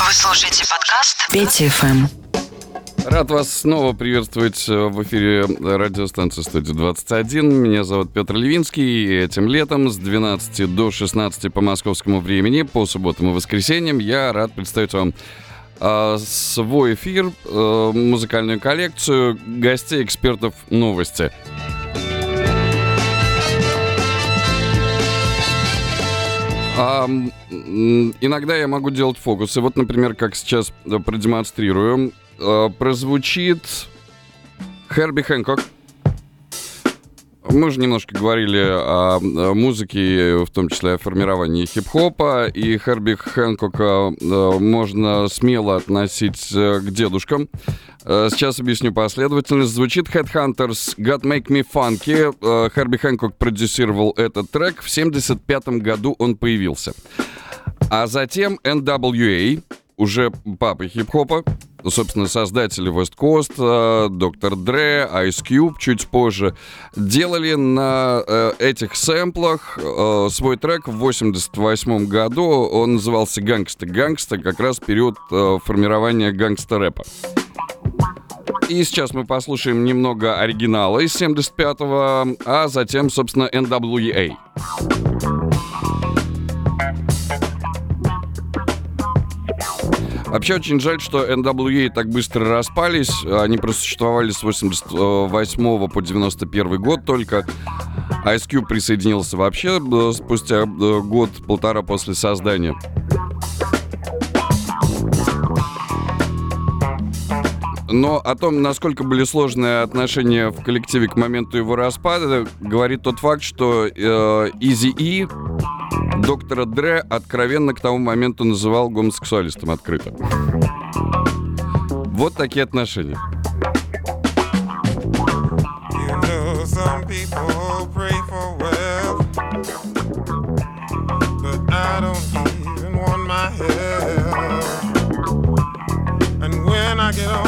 Вы слушаете подкаст Пети ФМ. Рад вас снова приветствовать в эфире радиостанции «Студия 21». Меня зовут Петр Левинский. И этим летом с 12 до 16 по московскому времени, по субботам и воскресеньям, я рад представить вам э, свой эфир, э, музыкальную коллекцию, гостей, экспертов, новости. А, иногда я могу делать фокусы. Вот, например, как сейчас продемонстрирую. А, прозвучит Херби Хэнкок. Мы уже немножко говорили о музыке, в том числе о формировании хип-хопа, и Херби Хэнкока э, можно смело относить э, к дедушкам. Э, сейчас объясню последовательность. Звучит Headhunters God Make Me Funky. Херби Хэнкок продюсировал этот трек. В 75 году он появился. А затем NWA, уже папа хип-хопа, собственно, создатели West Coast, э, Dr. Dre, Ice Cube чуть позже, делали на э, этих сэмплах э, свой трек в 88 году. Он назывался «Gangsta Gangsta», как раз период формирования гангста-рэпа. И сейчас мы послушаем немного оригинала из 75-го, а затем, собственно, NWA. Вообще очень жаль, что NWA так быстро распались. Они просуществовали с 88 по 91 год только. Ice Cube присоединился вообще э, спустя э, год-полтора после создания. Но о том, насколько были сложные отношения в коллективе к моменту его распада, говорит тот факт, что э, E доктора Дре откровенно к тому моменту называл гомосексуалистом открыто. Вот такие отношения. Get on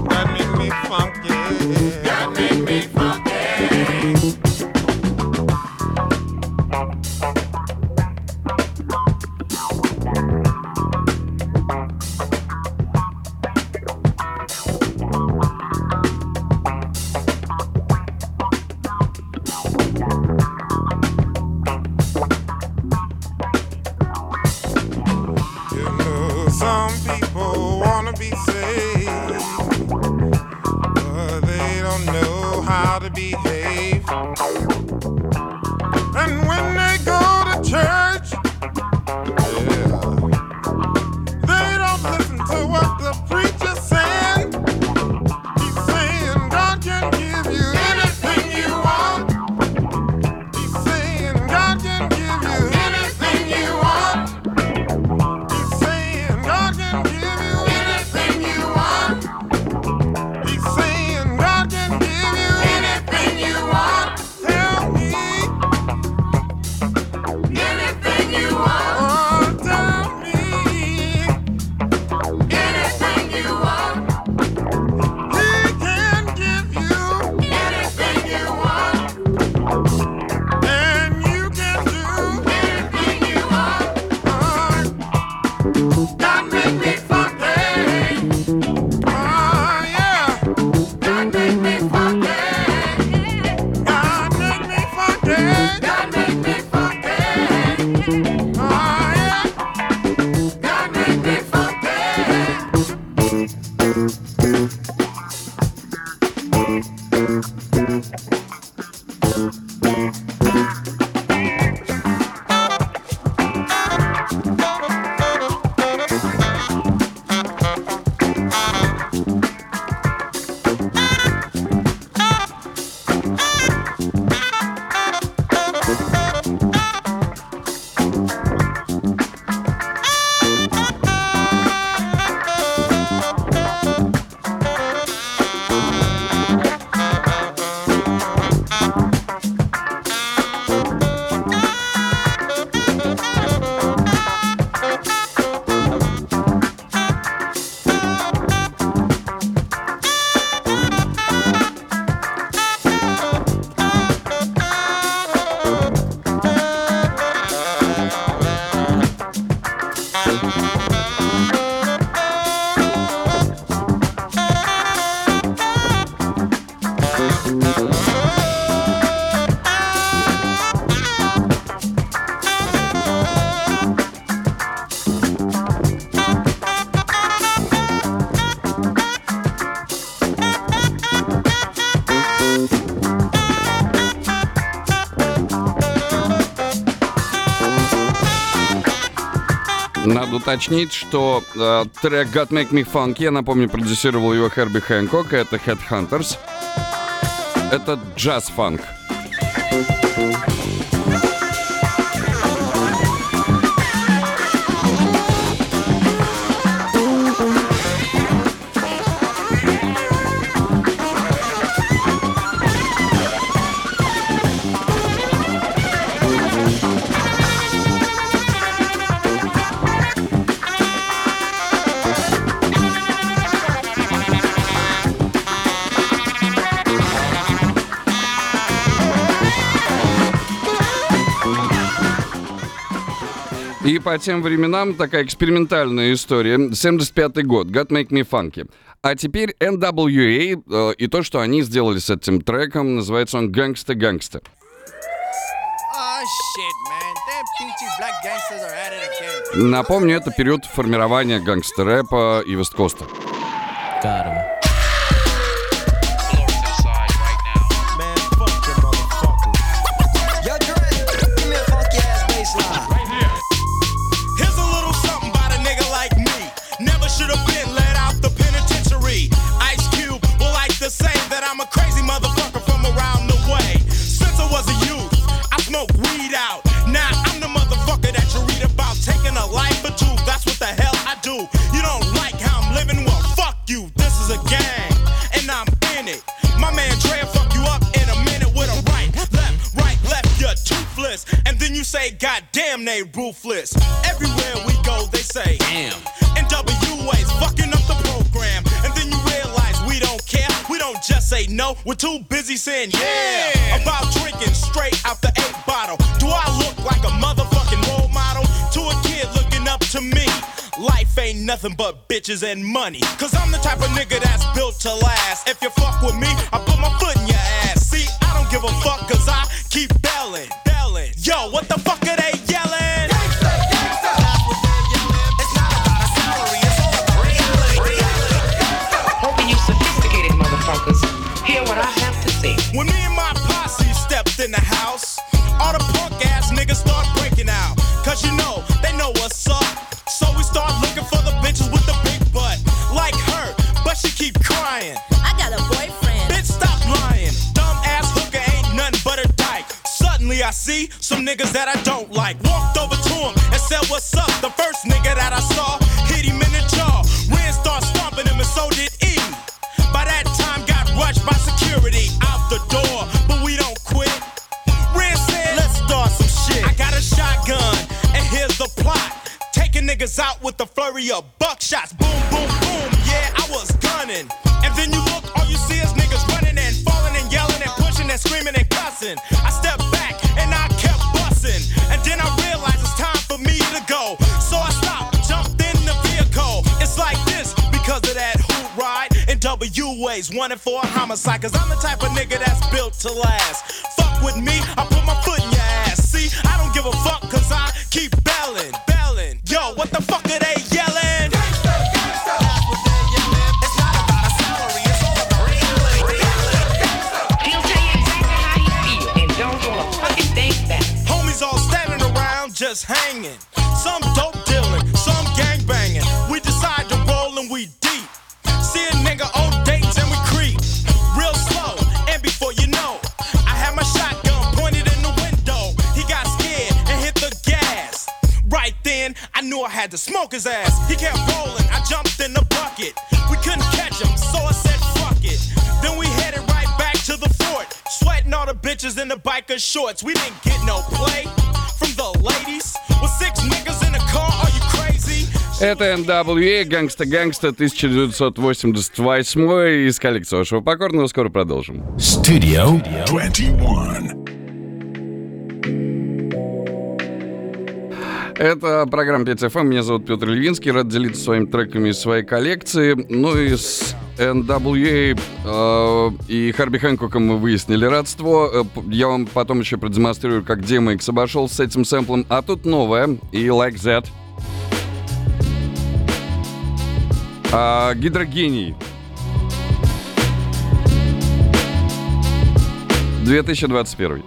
some people. Надо уточнить, что э, трек God Make Me Funky, я напомню, продюсировал его Херби Хэнкок, это Headhunters. Это джаз-фанк. По тем временам такая экспериментальная история. 75-й год. God Make Me Funky. А теперь NWA э, и то, что они сделали с этим треком, называется он «Gangsta Gangsta». Напомню, это период формирования гангстер-рэпа и West Coast а. Got we're too busy saying yeah. About drinking straight out the eight bottle. Do I look like a motherfucking role model? To a kid looking up to me. Life ain't nothing but bitches and money. Cause I'm the type of nigga that's built to last. If you fuck with me, I put my foot in your ass. See, I don't give a fuck niggas that I don't like. Walked over to him and said, What's up? The first nigga that I saw hit him in the jaw. Ren start stomping him and so did E. By that time, got rushed by security out the door, but we don't quit. Ren said, let's start some shit. I got a shotgun, and here's the plot. Taking niggas out with the flurry of buckshots. WA's wanted for a homicide. Cause I'm the type of nigga that's built to last. Fuck with me, I put my foot in your ass. See, I don't give a fuck cause I his ass. He kept rolling, I jumped in the bucket. We couldn't catch him, so I said fuck it. Then we headed right back to the fort, sweating all the bitches in the biker shorts. We didn't get no play from the ladies. With six niggas in the car, are you crazy? Это NWA, Гангста Гангста 1988 из коллекции вашего покорного. Скоро продолжим. Studio 21. Это программа 5FM. Меня зовут Петр Львинский. Рад делиться своими треками из своей коллекции. Ну и с NWA э, и Харби Хэнкоком мы выяснили родство. Э, я вам потом еще продемонстрирую, как DMX обошел с этим сэмплом. А тут новое. И Like That. А, гидрогений. 2021.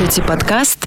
Слушаете подкаст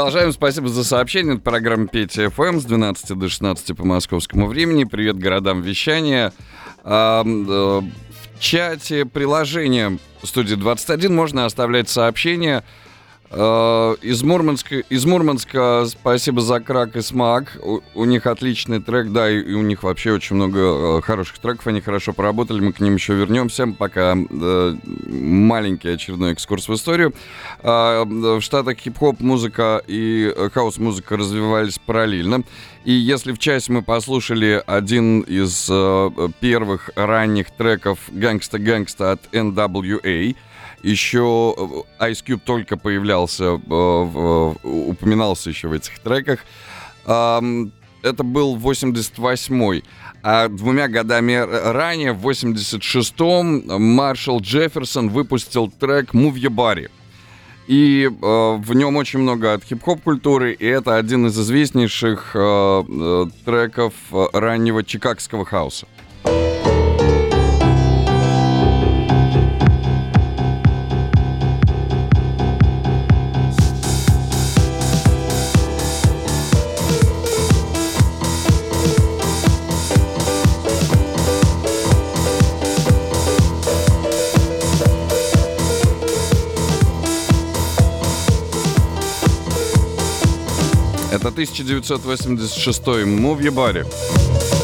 продолжаем. Спасибо за сообщение. Это программа Петя ФМ с 12 до 16 по московскому времени. Привет городам вещания. А, в чате приложения студии 21 можно оставлять сообщения Э, из Мурманска, из Мурманска спасибо за крак и смак. У, у них отличный трек, да, и, и у них вообще очень много э, хороших треков. Они хорошо поработали, мы к ним еще вернемся. Пока э, маленький очередной экскурс в историю. Э, в Штатах хип-хоп музыка и хаус-музыка развивались параллельно. И если в части мы послушали один из э, первых ранних треков «Gangsta Gangsta» от NWA, еще э, Ice Cube только появлялся, э, упоминался еще в этих треках. Это был 88-й. А двумя годами ранее, в 86-м, Маршал Джефферсон выпустил трек «Move Your Body». И э, в нем очень много от хип-хоп культуры, и это один из известнейших э, э, треков раннего чикагского хауса. 1986 Move Your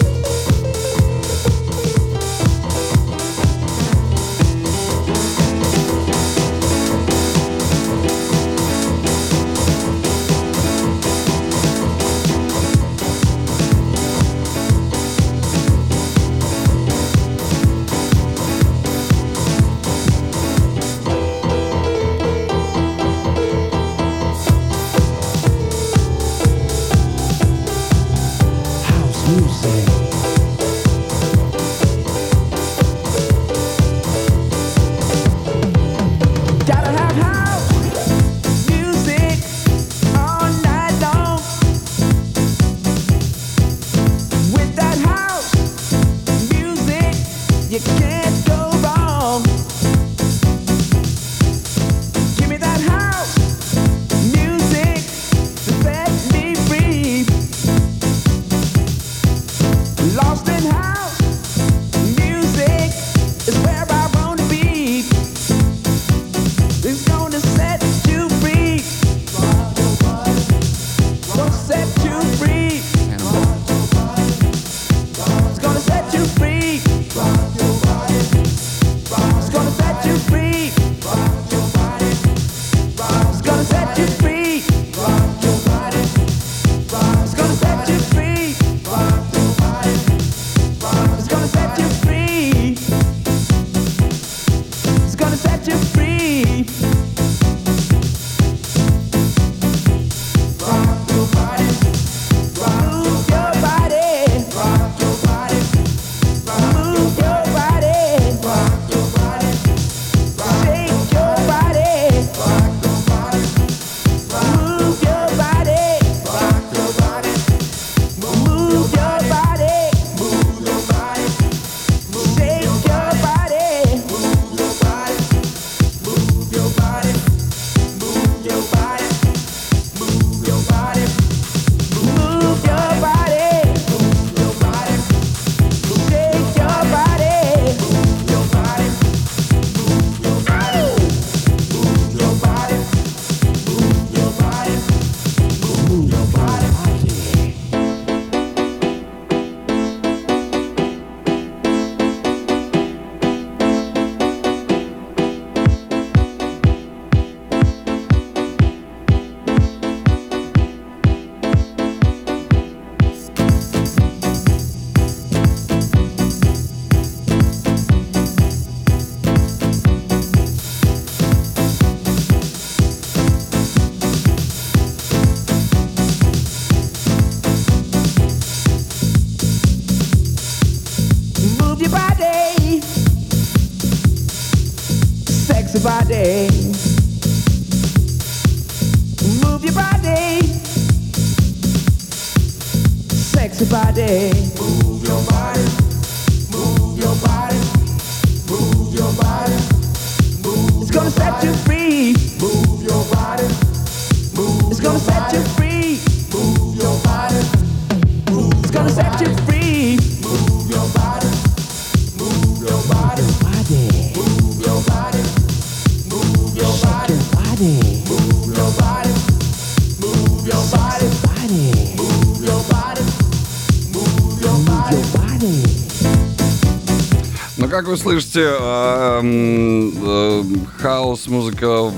как вы слышите, э, э, хаос-музыка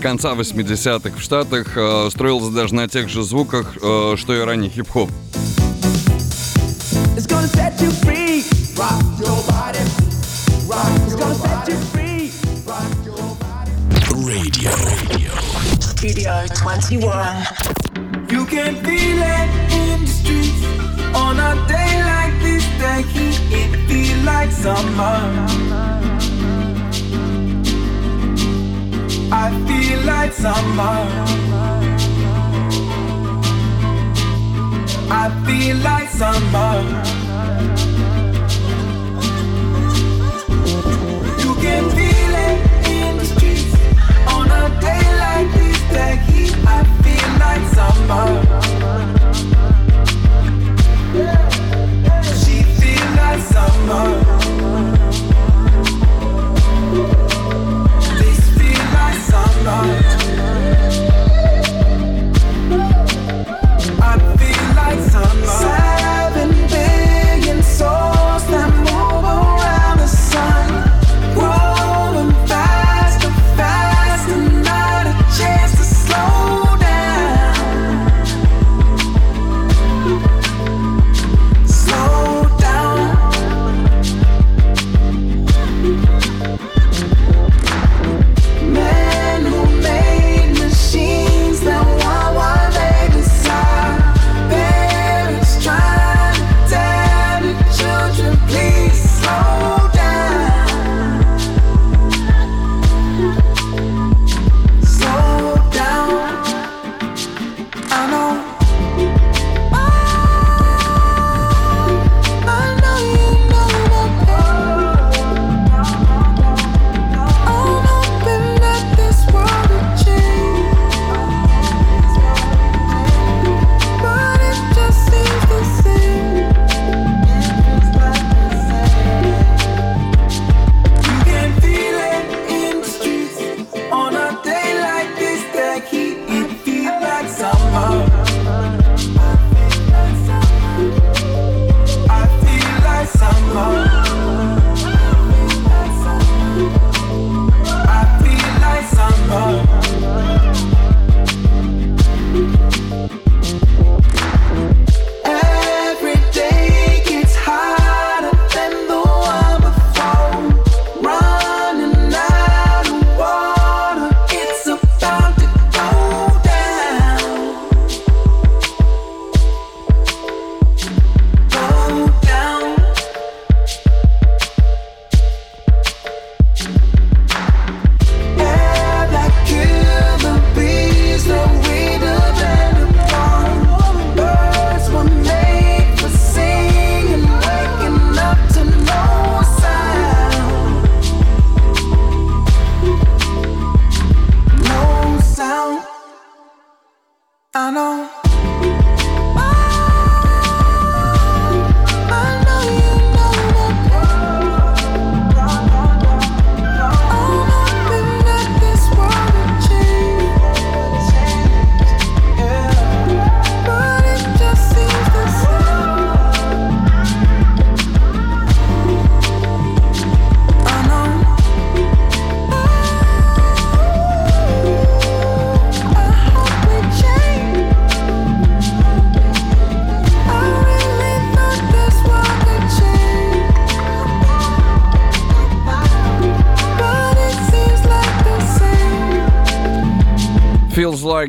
конца 80-х в Штатах э, строилась даже на тех же звуках, что и ранний хип-хоп. Radio. Studio 21. You can feel it in the streets. On a day like this, the heat it feel like summer. I feel like summer. I feel like summer. You can feel it in the streets on a day like this. The heat, I feel like summer. Summer. This feel like summer.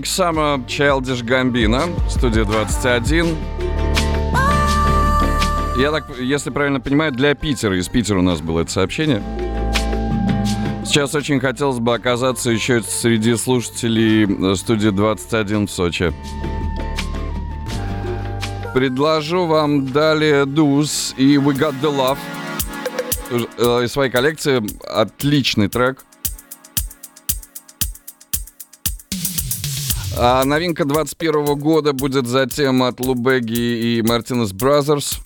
Summer, Childish Gambino, студия 21. Я так, если правильно понимаю, для Питера, из Питера у нас было это сообщение. Сейчас очень хотелось бы оказаться еще среди слушателей э, студии 21 в Сочи. Предложу вам далее Дус и We Got The Love э, из своей коллекции. Отличный трек. А новинка 21 года будет затем от Louie Vega и Martinez Brothers.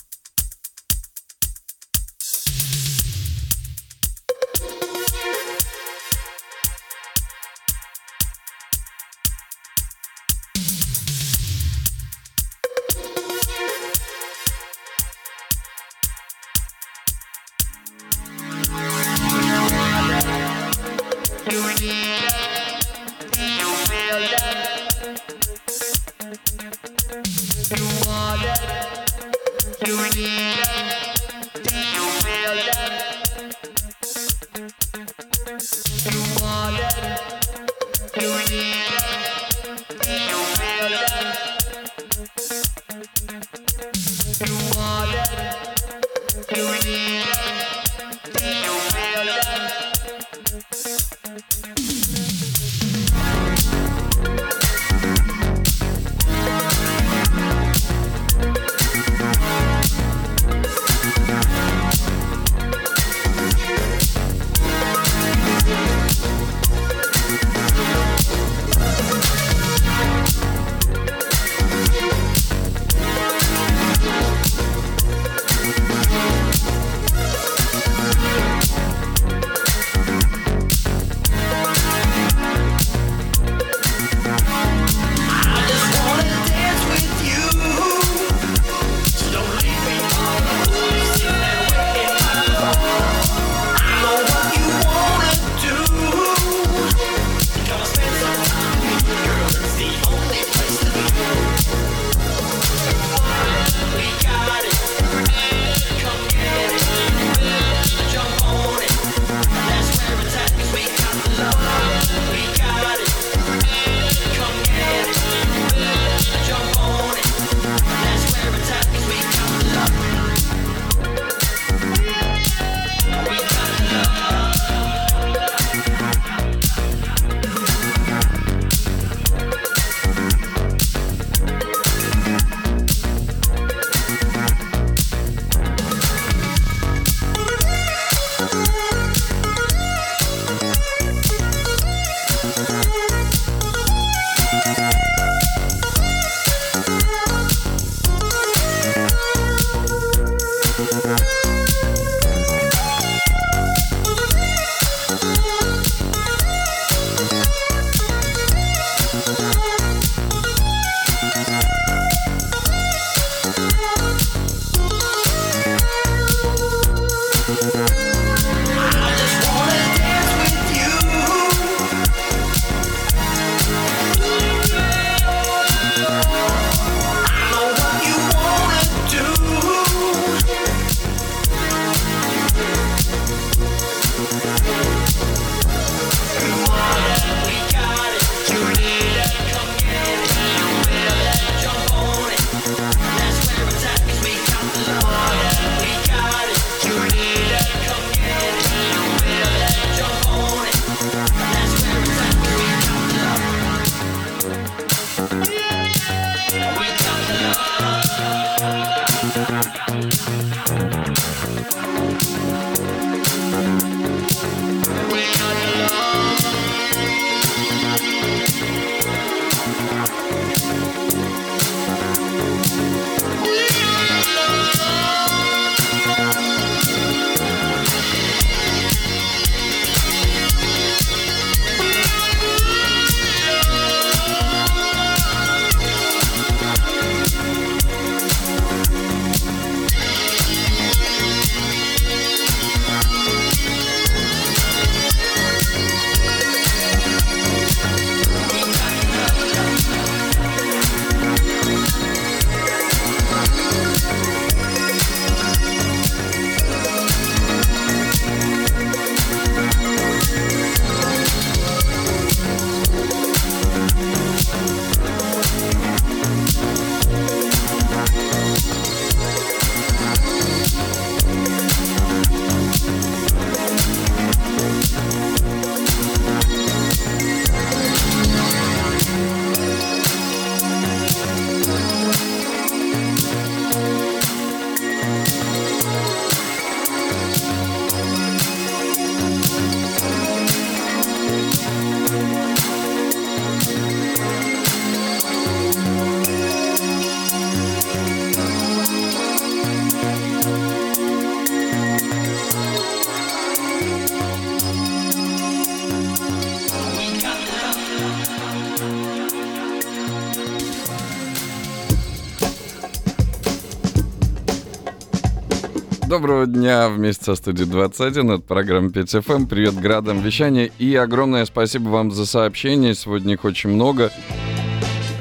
Доброго дня вместе со студией 21 от программы 5FM. Эм». Привет градам вещания и огромное спасибо вам за сообщения. Сегодня их очень много.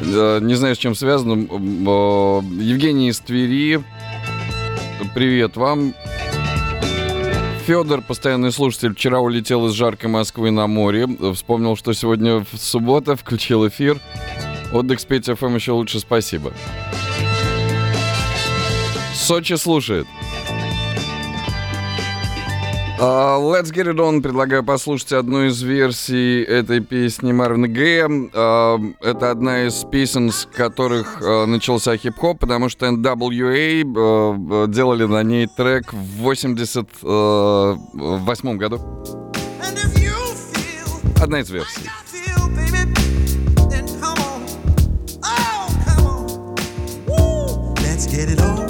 Э, не знаю, с чем связано. Э, Евгений из Твери. Привет вам. Федор, постоянный слушатель, вчера улетел из жаркой Москвы на море. Вспомнил, что сегодня в суббота, включил эфир. Отдых с ПТФМ эм» еще лучше, спасибо. Сочи слушает. А, let's Get It On. Предлагаю послушать одну из версий этой песни Марвина Гэя. Uh, а, это одна из песен, с которых uh, начался хип-хоп, потому что NWA uh, делали на ней трек в 88 году. Одна из версий. Get it on.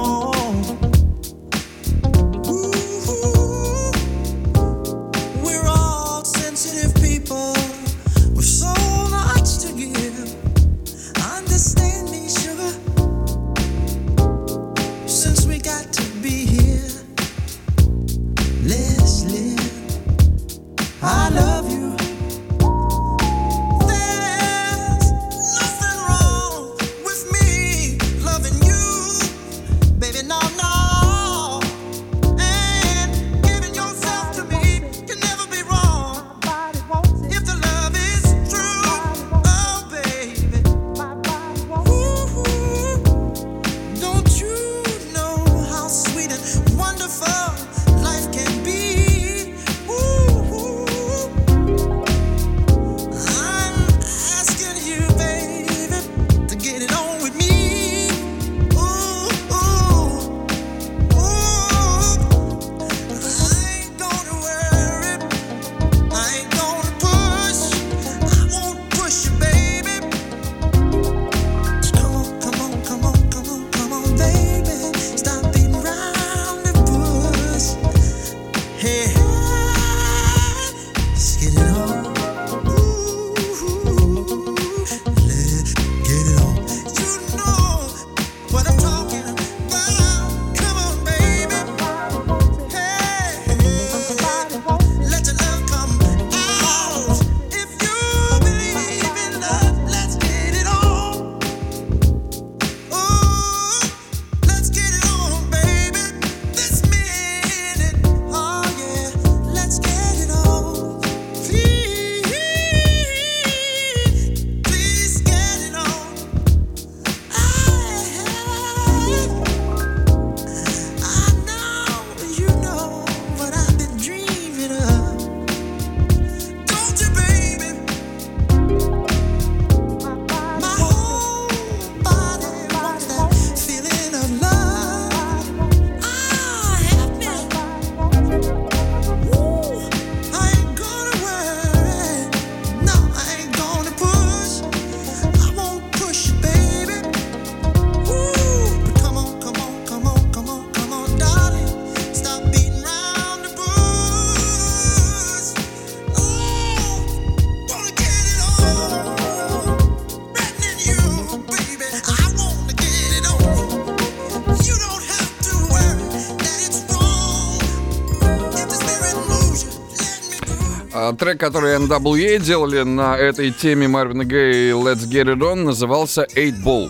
трек, который NWA делали на этой теме Марвина Гэй Let's Get It On, назывался Eight Ball.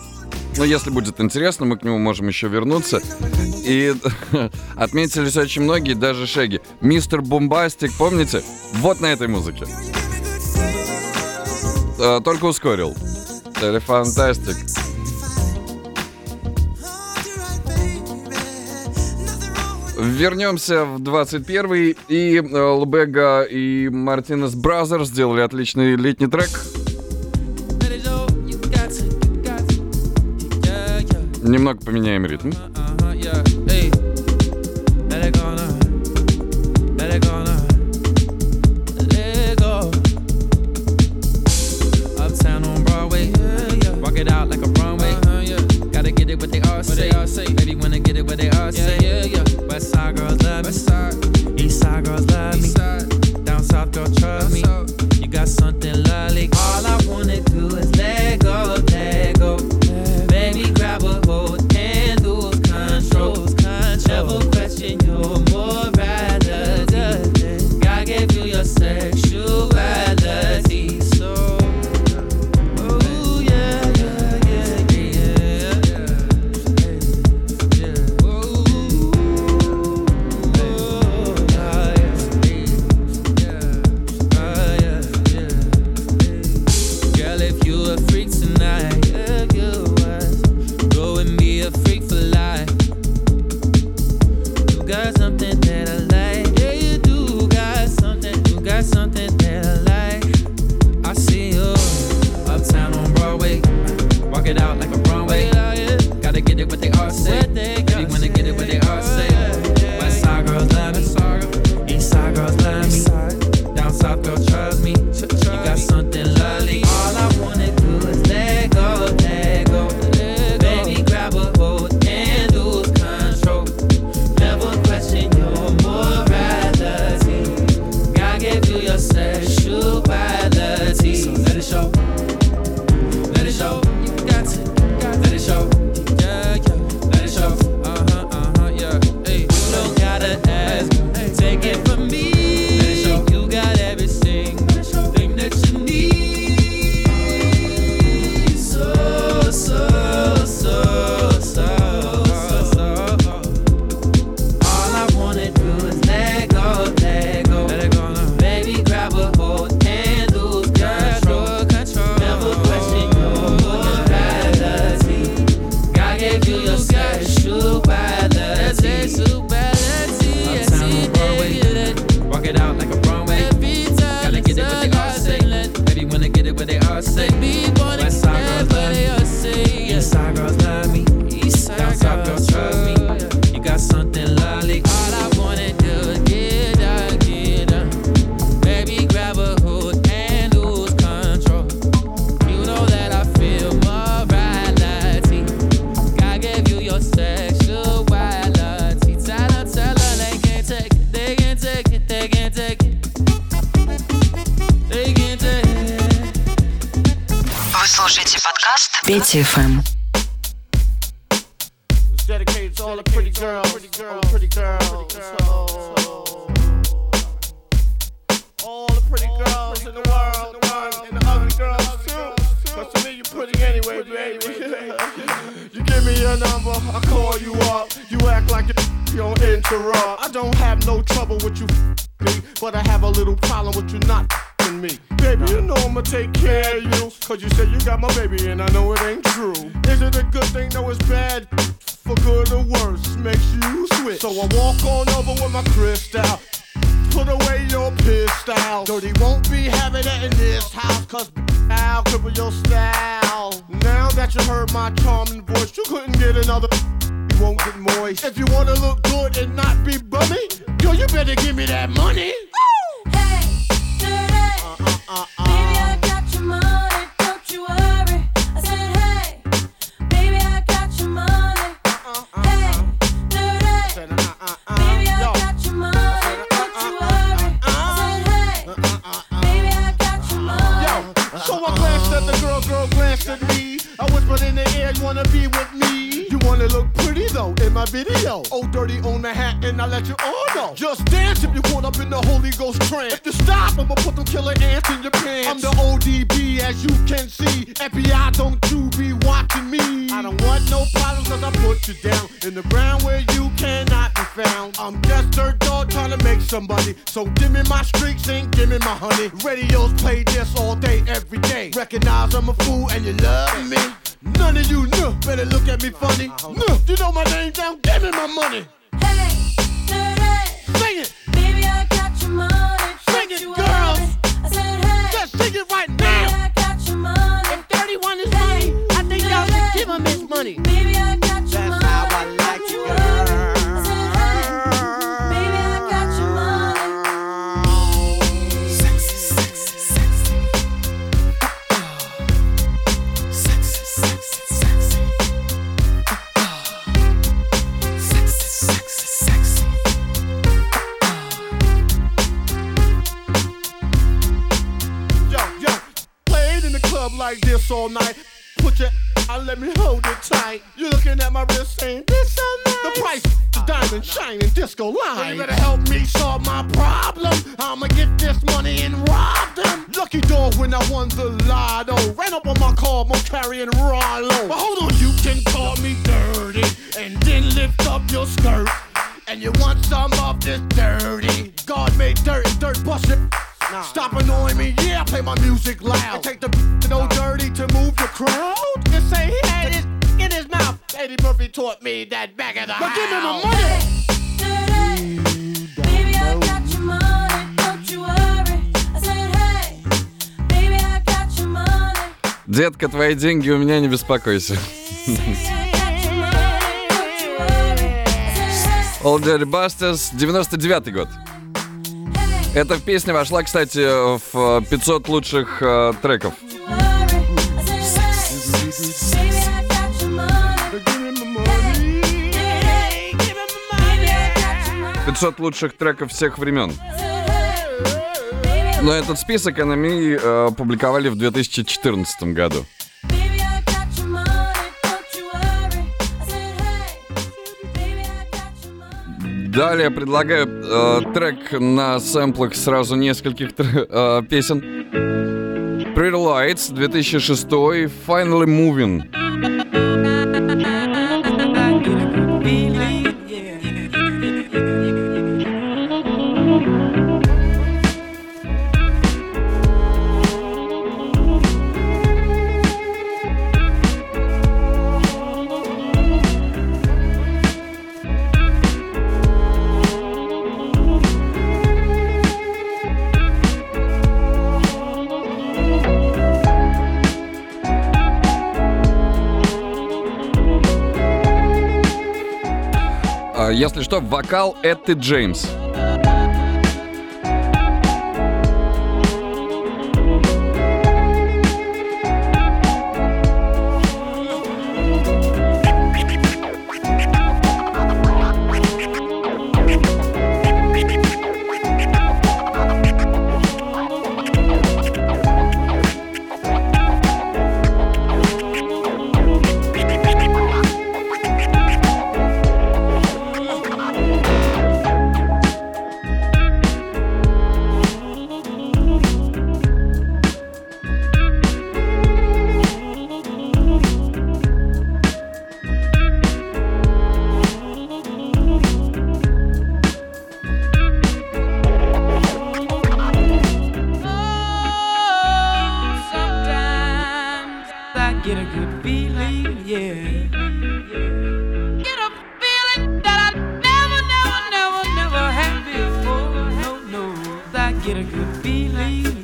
Но если будет интересно, мы к нему можем еще вернуться. И отметились очень многие, даже Шеги. Мистер Бумбастик, помните? Вот на этой музыке. Э, только ускорил. Телефантастик. Вернемся в 21-й. И э, Лубега и Мартинес Бразер сделали отличный летний трек. Немного поменяем ритм. all night. Put your I let me hold it tight. You're looking at my wrist saying, This so nice. The price is uh, diamond shining disco line. You better help me solve my problem. I'ma get this money and rob them. Lucky dog when I won the lotto. Ran up on my car, my carrying Rollo. But hold on, you can call me dirty and then lift up your skirt. And you want some of this dirty. God made dirt and dirt busted. Nah. Stop annoying me, yeah, I play my music loud. I take the no nah. dirty. the crowd and say he had his in his mouth. Eddie Murphy taught me that back of the but house. But give me my money. Hey, today, baby, I got your money. Don't you worry. I said, hey, baby, I got your money. Детка, твои деньги у меня, не беспокойся. Old Dirty Busters, 99 год. Эта песня вошла, кстати, в 500 лучших э, треков 500 лучших треков всех времен. Но этот список NME э, публиковали в 2014 году. Далее предлагаю э, трек на сэмплах сразу нескольких э, песен. Pretty Lights 2006, Finally Moving. Если что, вокал Этты Джеймс.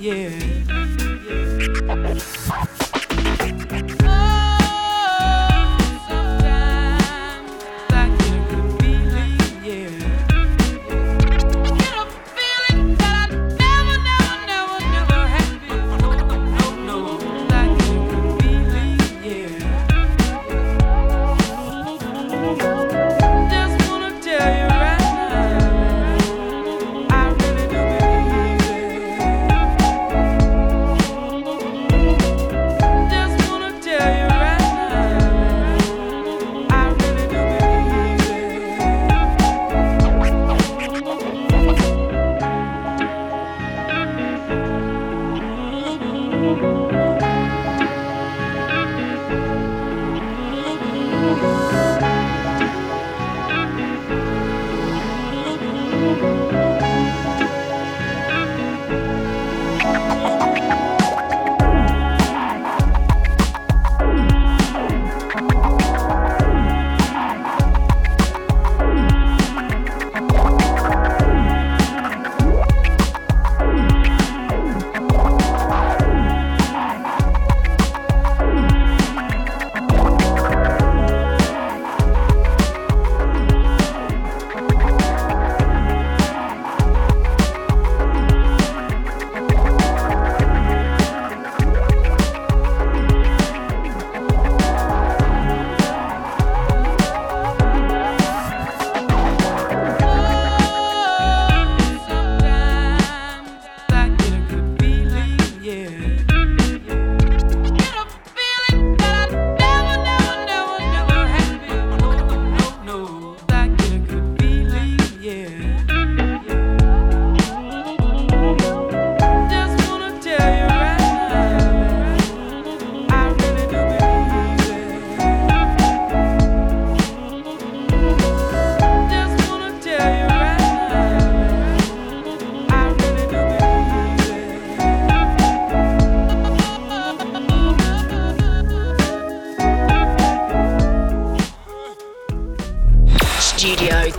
yeah.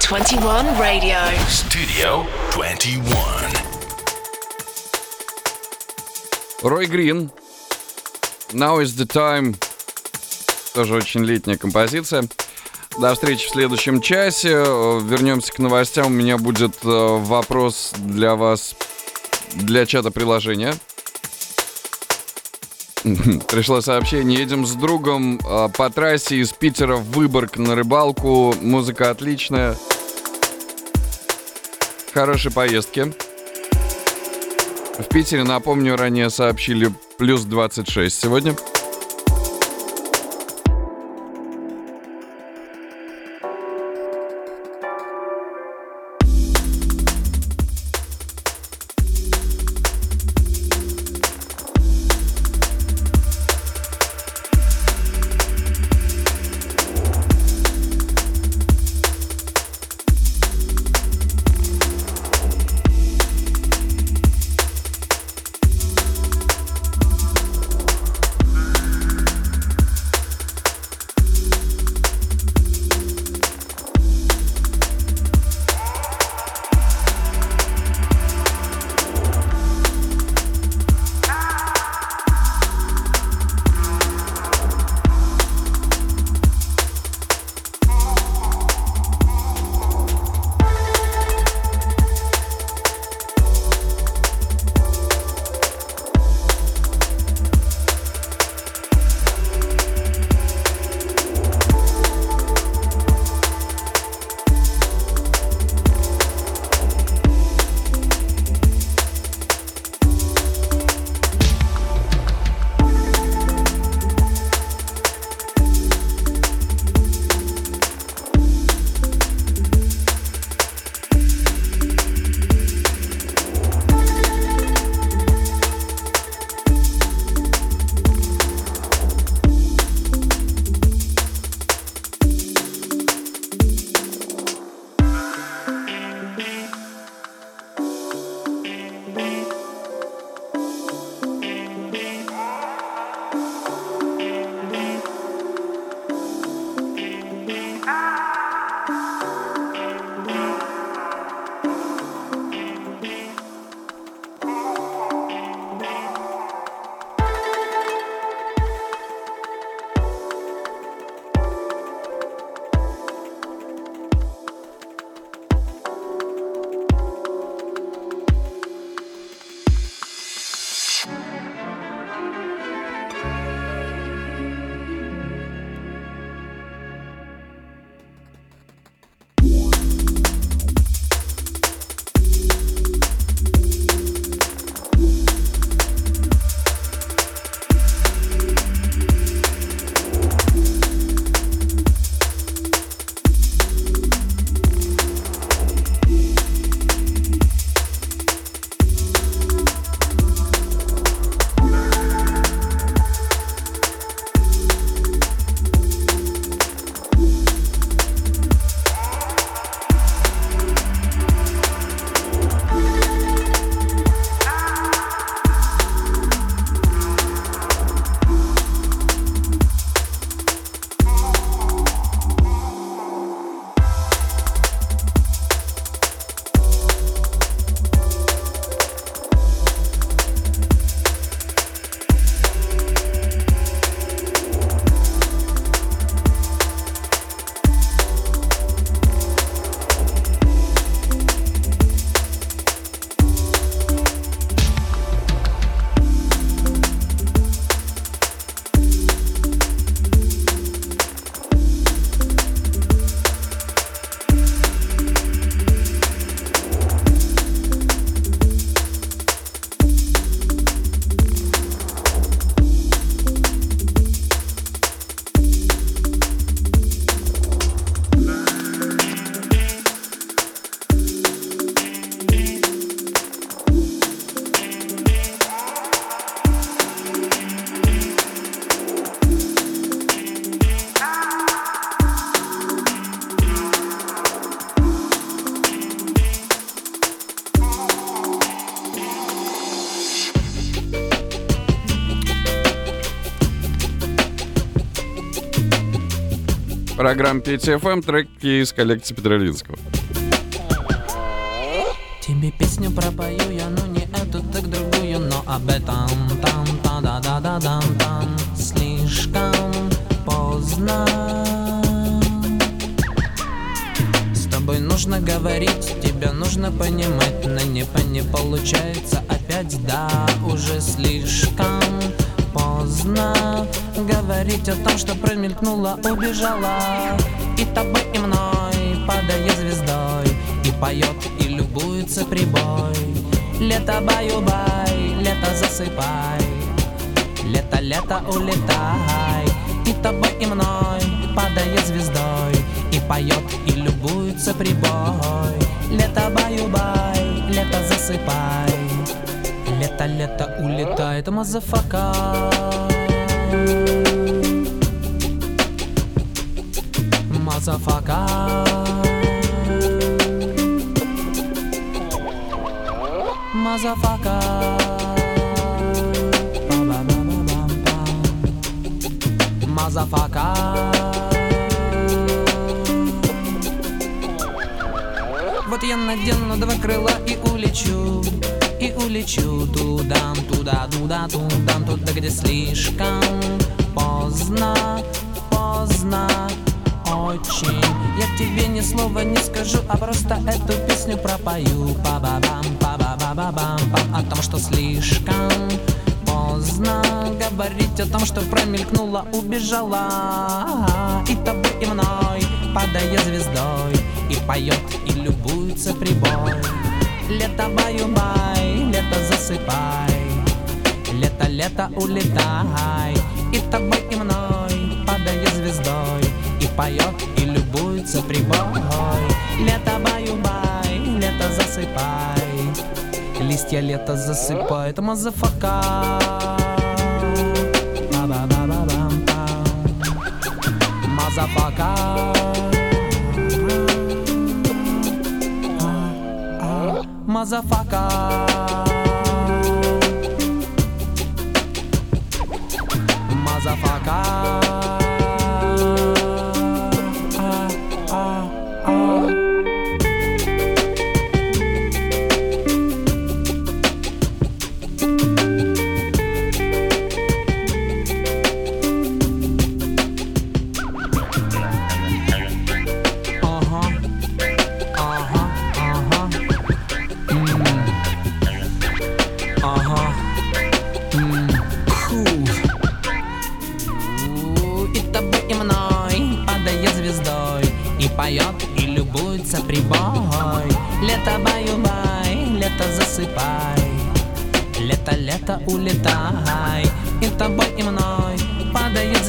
21 Radio. Studio 21. Рой Грин. Now is the time. Тоже очень летняя композиция. До встречи в следующем часе. Вернемся к новостям. У меня будет э, вопрос для вас для чата приложения. Пришло сообщение. Едем с другом э, по трассе из Питера в Выборг на рыбалку. Музыка отличная хорошей поездки. В Питере, напомню, ранее сообщили плюс 26 сегодня. Программа PTFM, треки из коллекции Петролинского. Тебе песню пропою я, ну не эту, так другую, но об этом там, та да да да дам там слишком поздно. С тобой нужно говорить, тебя нужно понимать, но не, по- не получается опять, да, уже слишком поздно говорить о том, что промелькнула, убежала, и тобой и мной падая звездой, и поет, и любуется прибой. Лето баю-бай, лето засыпай, лето, лето улетай, и тобой и мной падая звездой, и поет, и любуется прибой. Лето баю-бай, лето засыпай, лето, лето улетает, motherfucker. Motherfucker. Motherfucker. Motherfucker. Вот я надену два крыла и улечу И улечу туда, туда, туда, туда Туда, где слишком поздно, поздно очень. Я тебе ни слова не скажу, а просто эту песню пропою. Па-ба-бам, па-ба-ба-ба-бам пам О том, что слишком поздно Говорить о том, что промелькнула, убежала. И тобой, и мной, падая звездой И поет, и любуется прибой. Лето баю-бай, засыпай. Лето, лето улетай И тобой, и мной, падая звездой И поет, и любуется прибой Лето баю-бай, лето засыпай. Листья лето засыпает motherfucker. Мазафака. Мазафака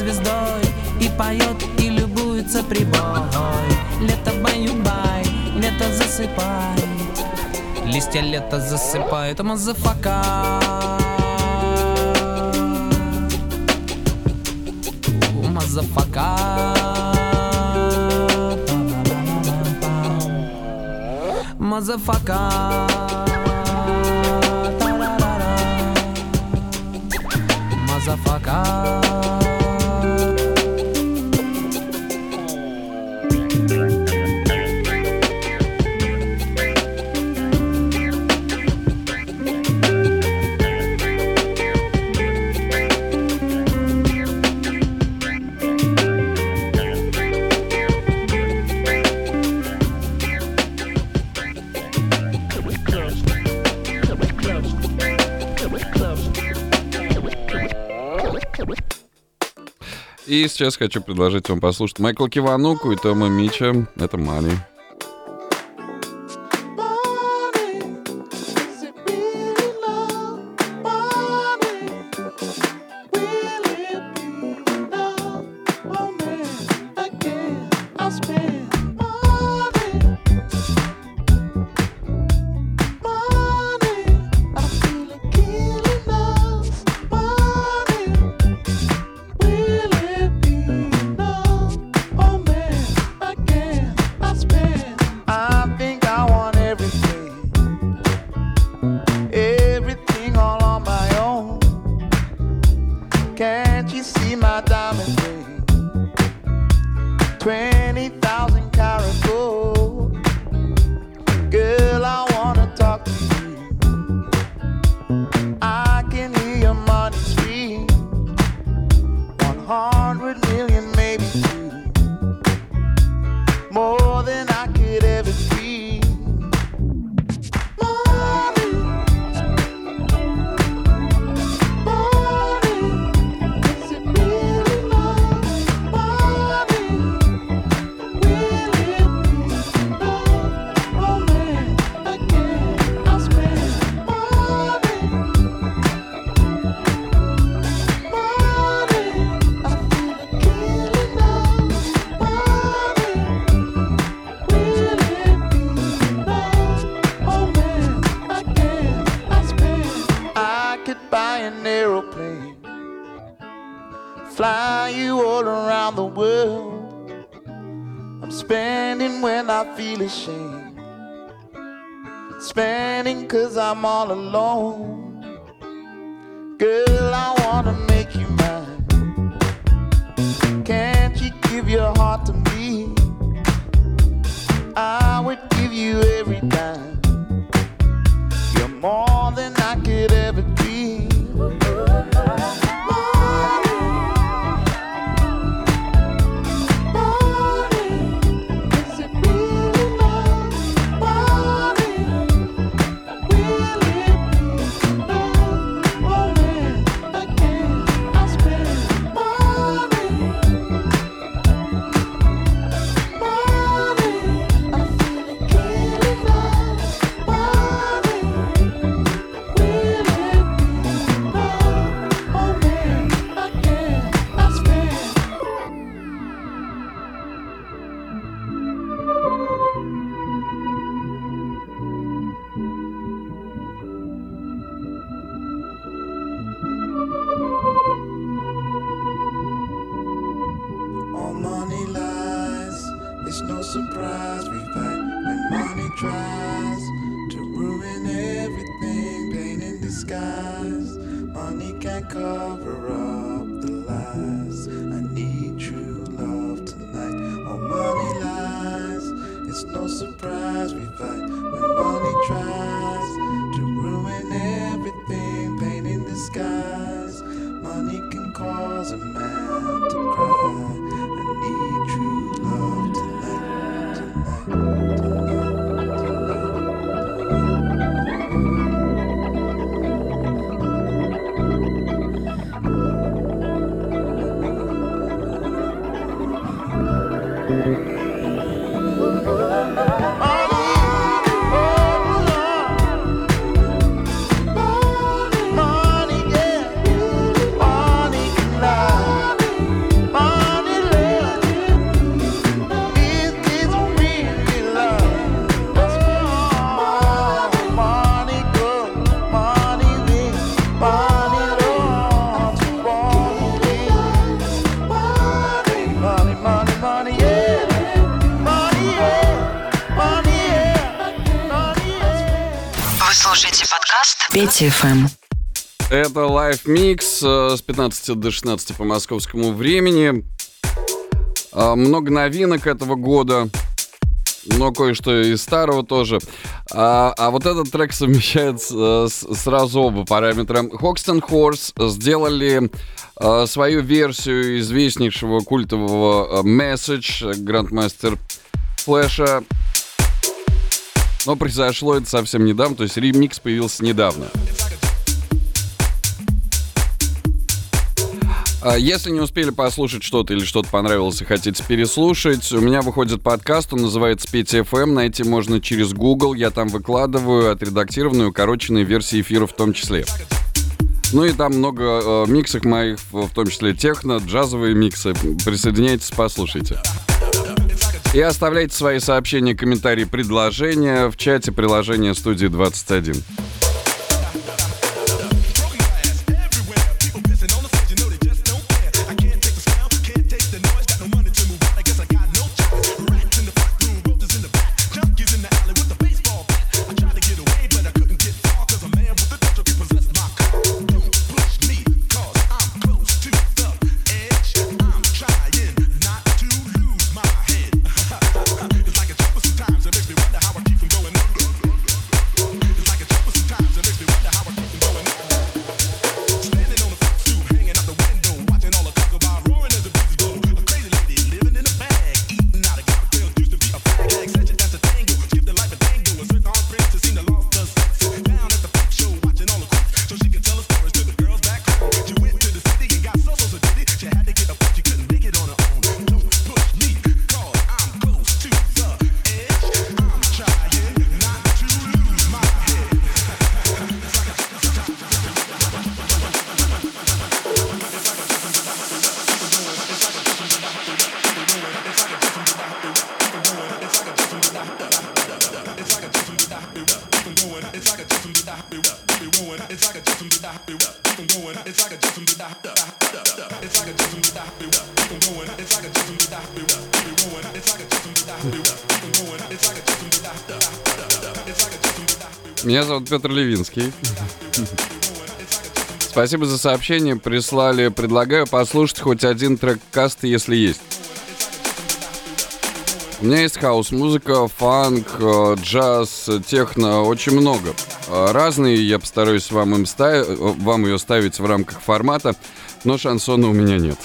звездой И поет, и любуется прибой Лето баю-бай, лето засыпай. Листья лето засыпают motherfucker. У, Motherfucker. Motherfucker. Та-ра-ра-ра. И сейчас хочу предложить вам послушать Майкла Кивануку и Тома Мича. Это Мани. Пети ФМ. Это Live Mix э, с 15 до 16 по московскому времени. А, Много новинок этого года, но кое-что из старого тоже. А, а вот этот трек совмещает э, сразу оба параметра. Hoxton Horse сделали э, свою версию известнейшего культового э, Message Грандмастер Флэша. Но произошло это совсем недавно, то есть ремикс появился недавно. А Если не успели послушать что-то или что-то понравилось и хотите переслушать, у меня выходит подкаст, он называется Петя ФМ, найти можно через Google, я там выкладываю отредактированную, укороченные версии эфира в том числе. Ну и там много э, миксов моих, в том числе техно, джазовые миксы. Присоединяйтесь, послушайте. И оставляйте свои сообщения, комментарии, предложения в чате приложения студии 21. Петр Левинский. Спасибо за сообщение. Прислали. Предлагаю послушать хоть один трек каста, если есть. У меня есть хаос-музыка, фанк, э, джаз, техно, очень много. Э, Разные, я постараюсь вам, им ста- э, вам ее ставить в рамках формата, но шансона у меня нет.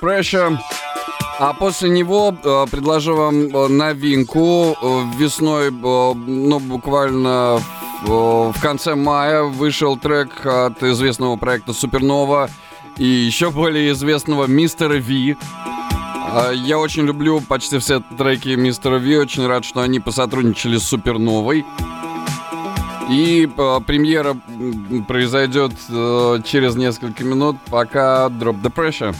Pressure. А после него э, предложу вам э, новинку. Э, Весной, э, ну, буквально э, в конце мая вышел трек от известного проекта Супернова и еще более известного Мистера Ви. Э, Я очень люблю почти все треки Мистера Ви. Очень рад, что они посотрудничали с Суперновой. И э, премьера произойдет э, через несколько минут, пока Drop the Pressure.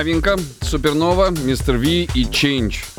Новинка. Супернова, Мистер Ви и Change.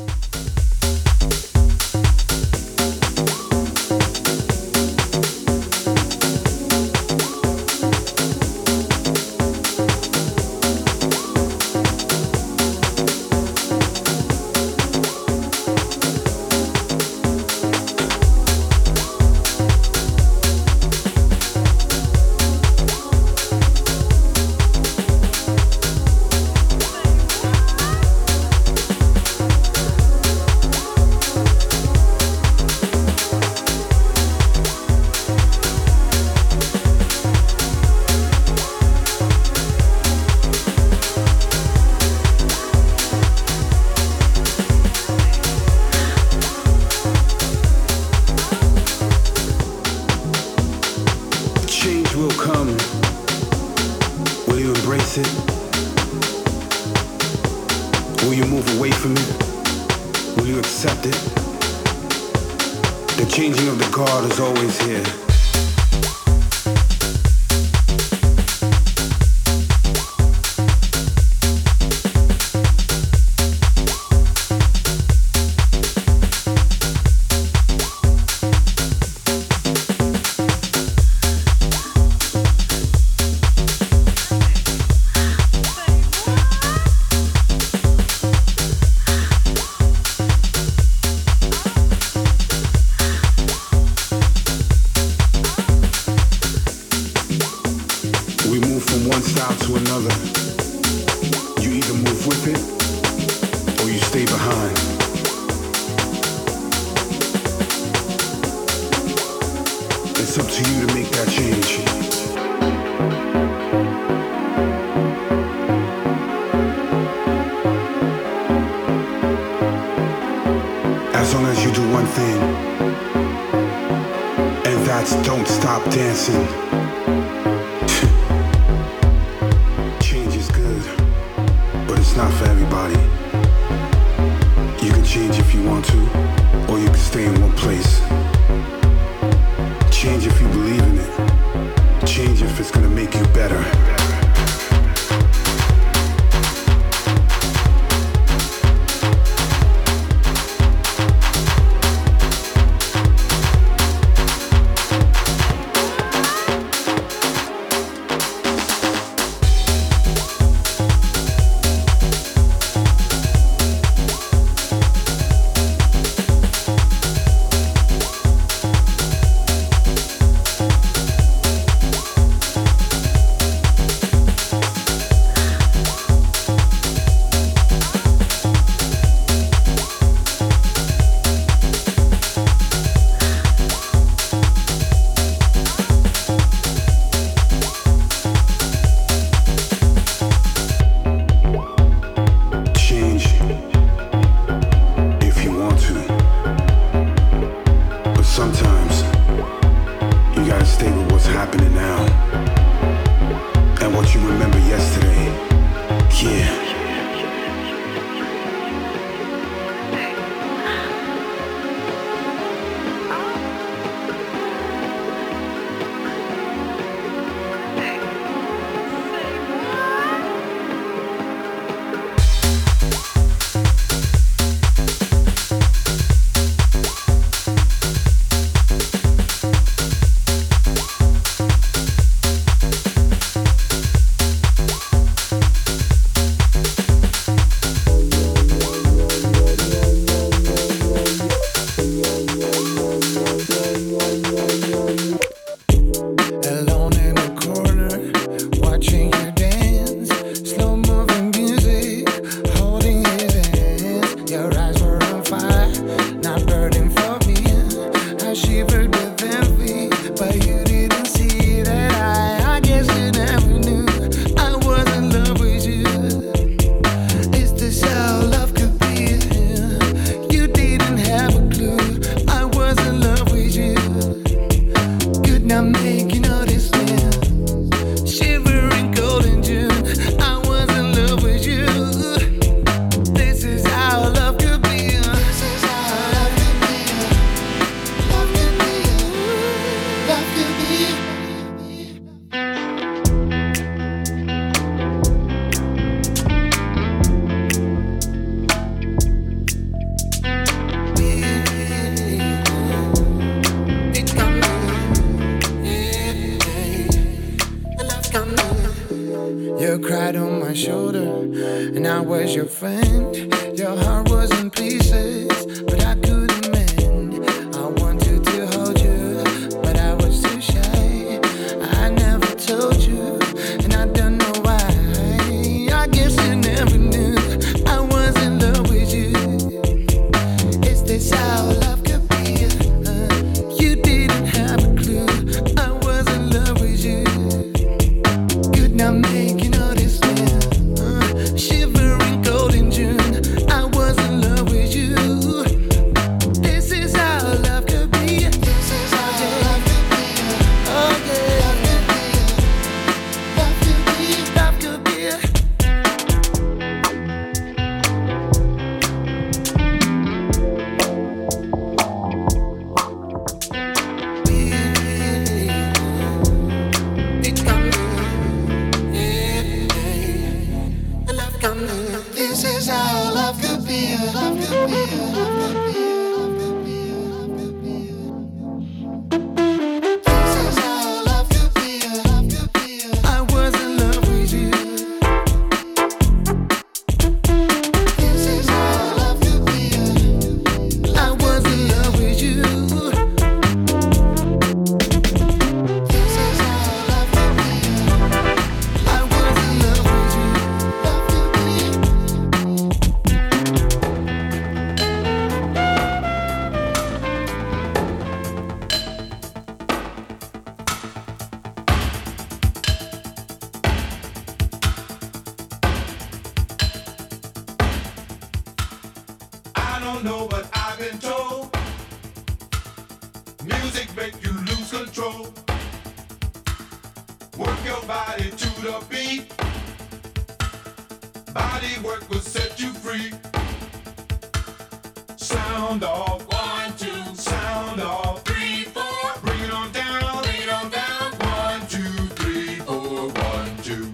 sound off. One, two, sound off. Three, four. Bring it on down, bring it on down. One, two, three, four. One, two,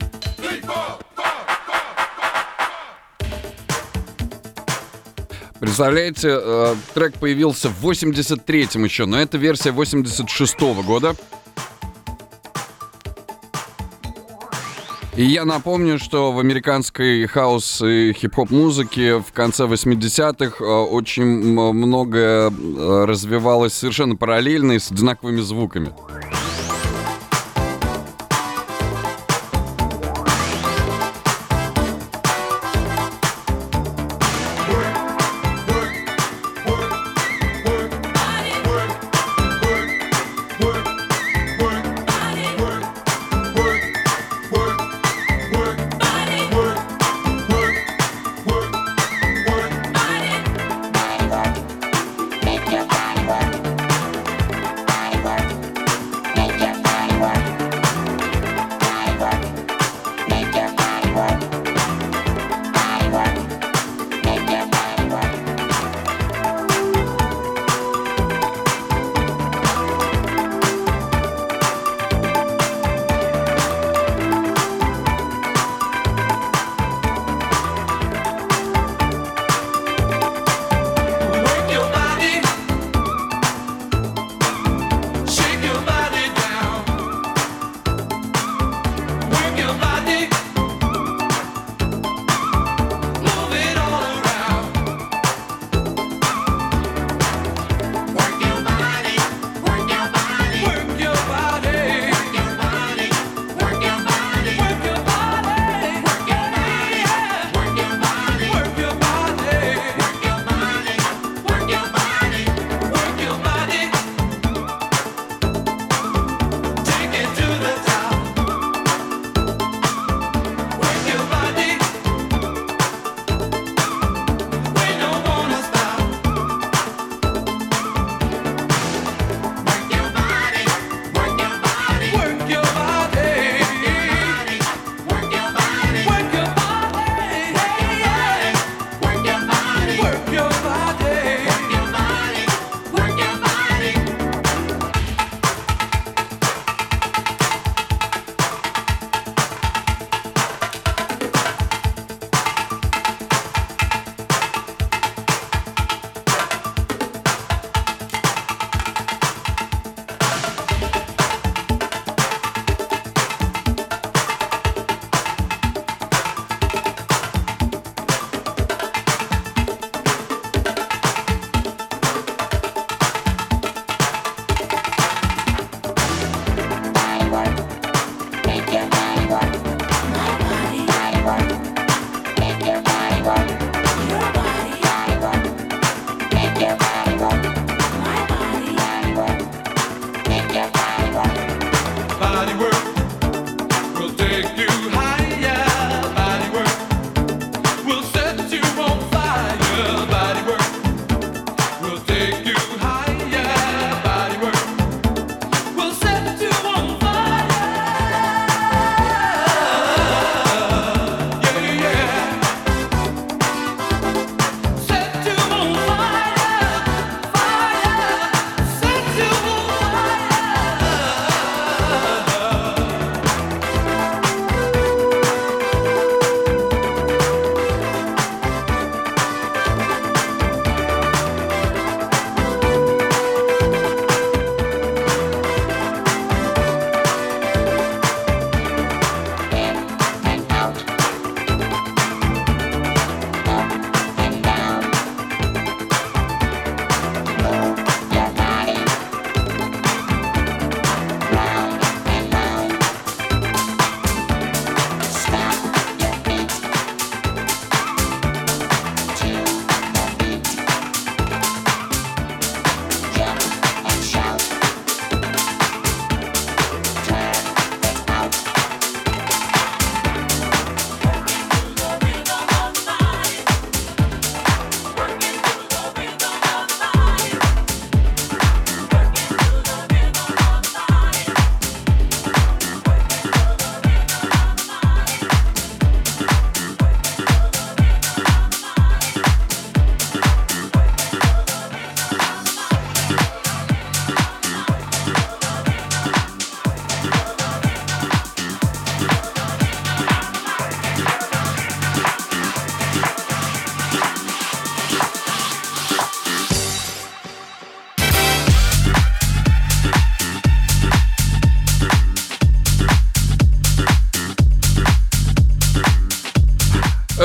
three, four. Представляете, трек появился в 83-м еще, но это версия 86-го года. И я напомню, что в американской хаос и хип-хоп музыке в конце 80-х э, очень м- многое э, развивалось совершенно параллельно и с одинаковыми звуками.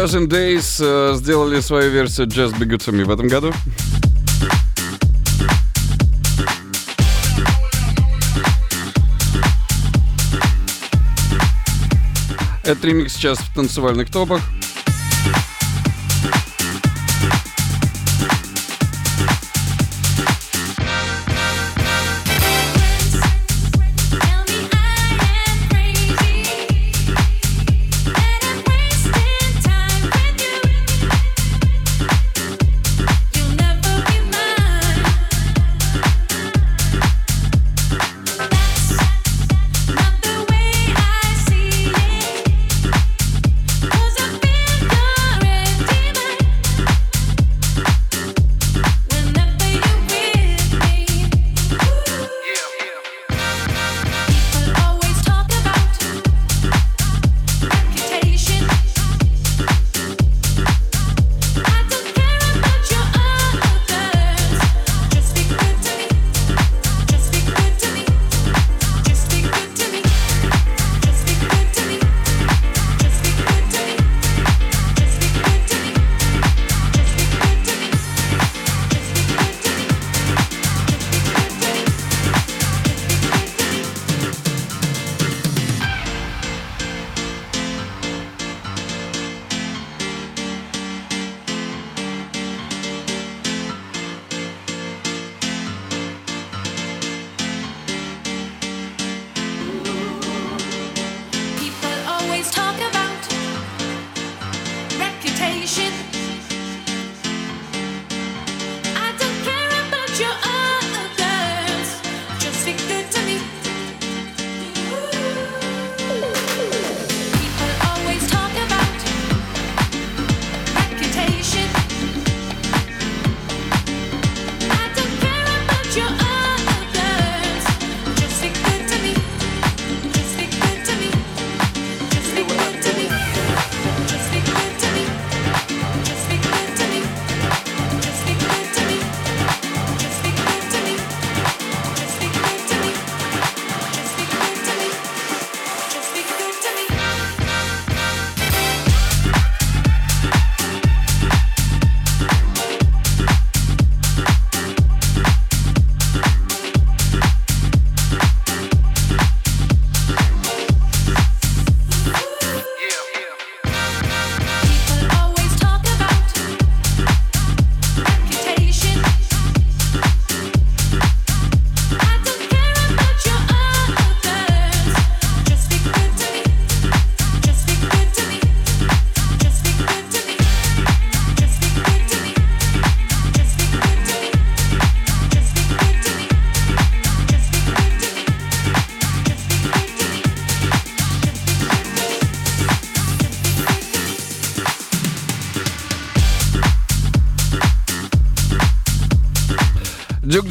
Dozen Days э, сделали свою версию Just Be Good To Me в этом году. Этот ремикс сейчас в танцевальных топах.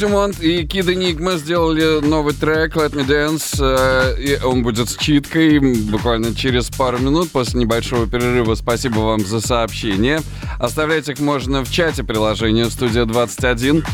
Дюмонт и Кид Энигма сделали новый трек Let Me Dance, э, и он будет с читкой буквально через пару минут после небольшого перерыва. Спасибо вам за сообщение. Оставлять их можно в чате приложения «Студия 21».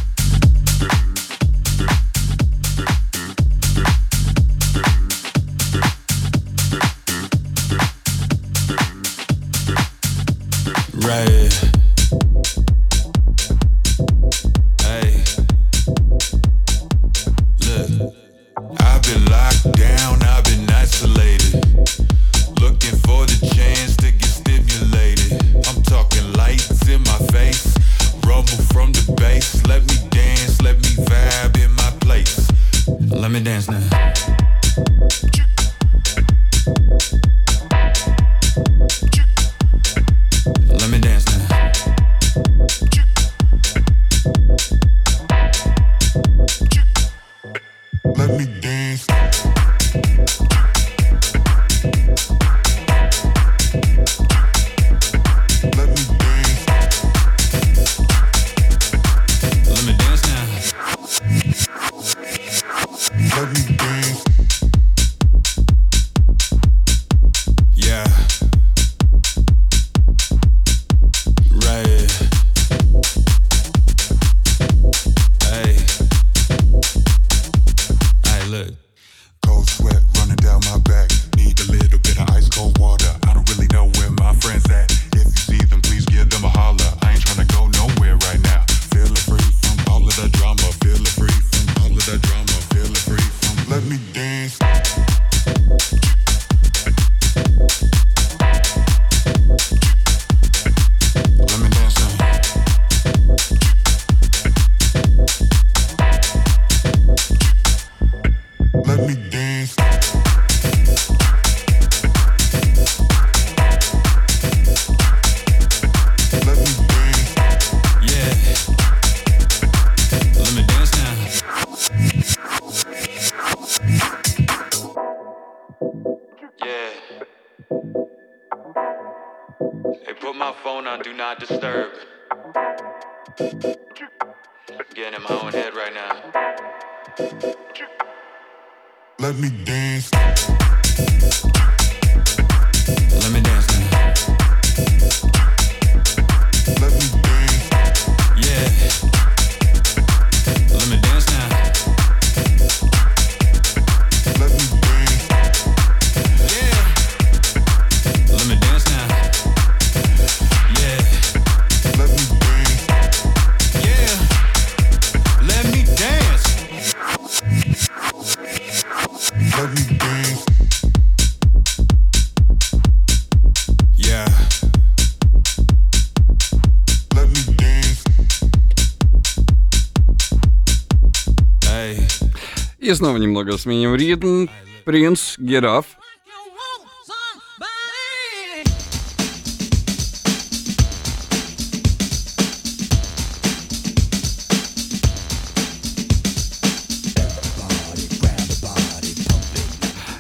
снова немного сменим ритм. Принц, get.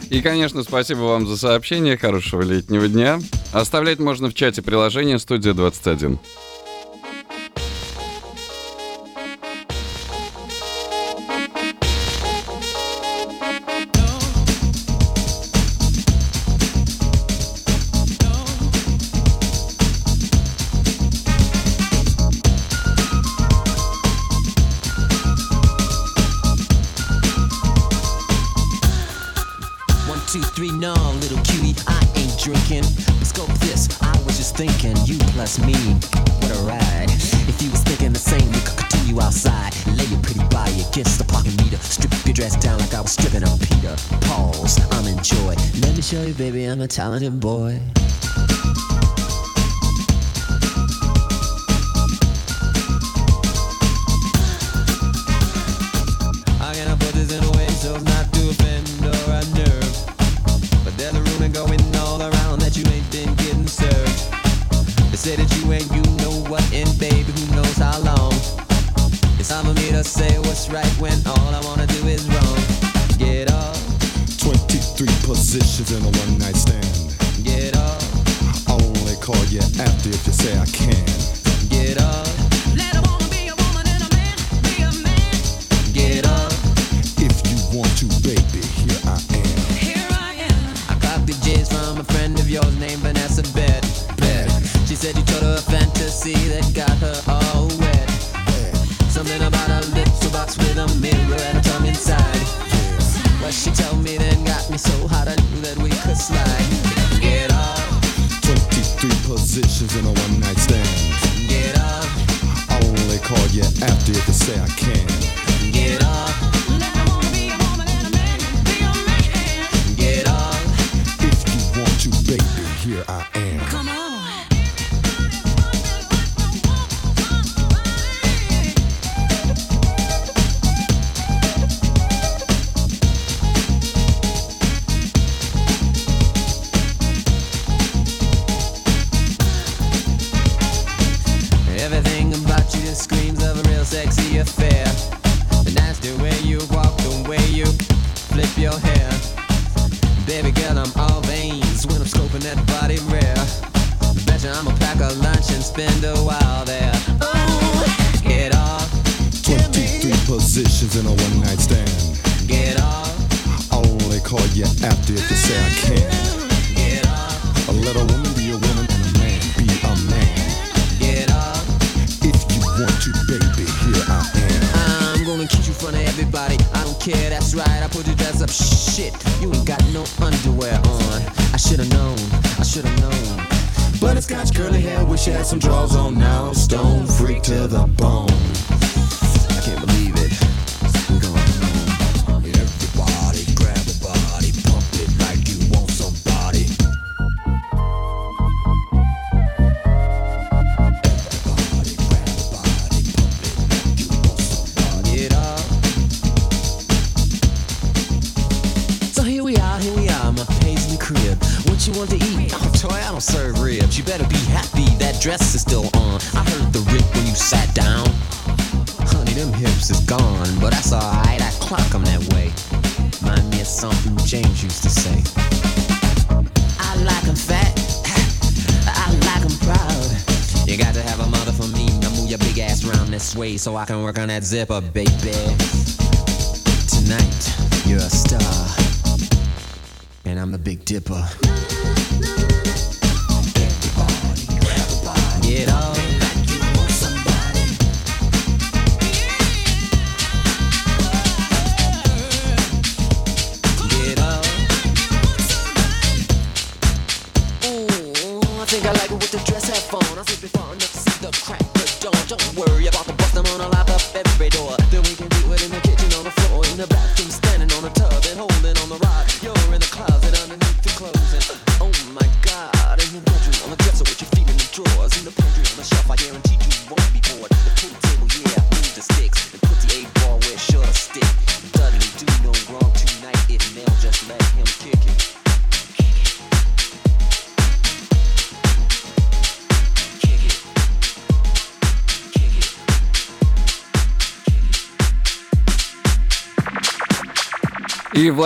И, конечно, спасибо вам за сообщение. Хорошего летнего дня. Оставлять можно в чате приложения «Студия 21». Netzwerk. zipper, baby. Tonight, you're a star, and I'm the Big Dipper.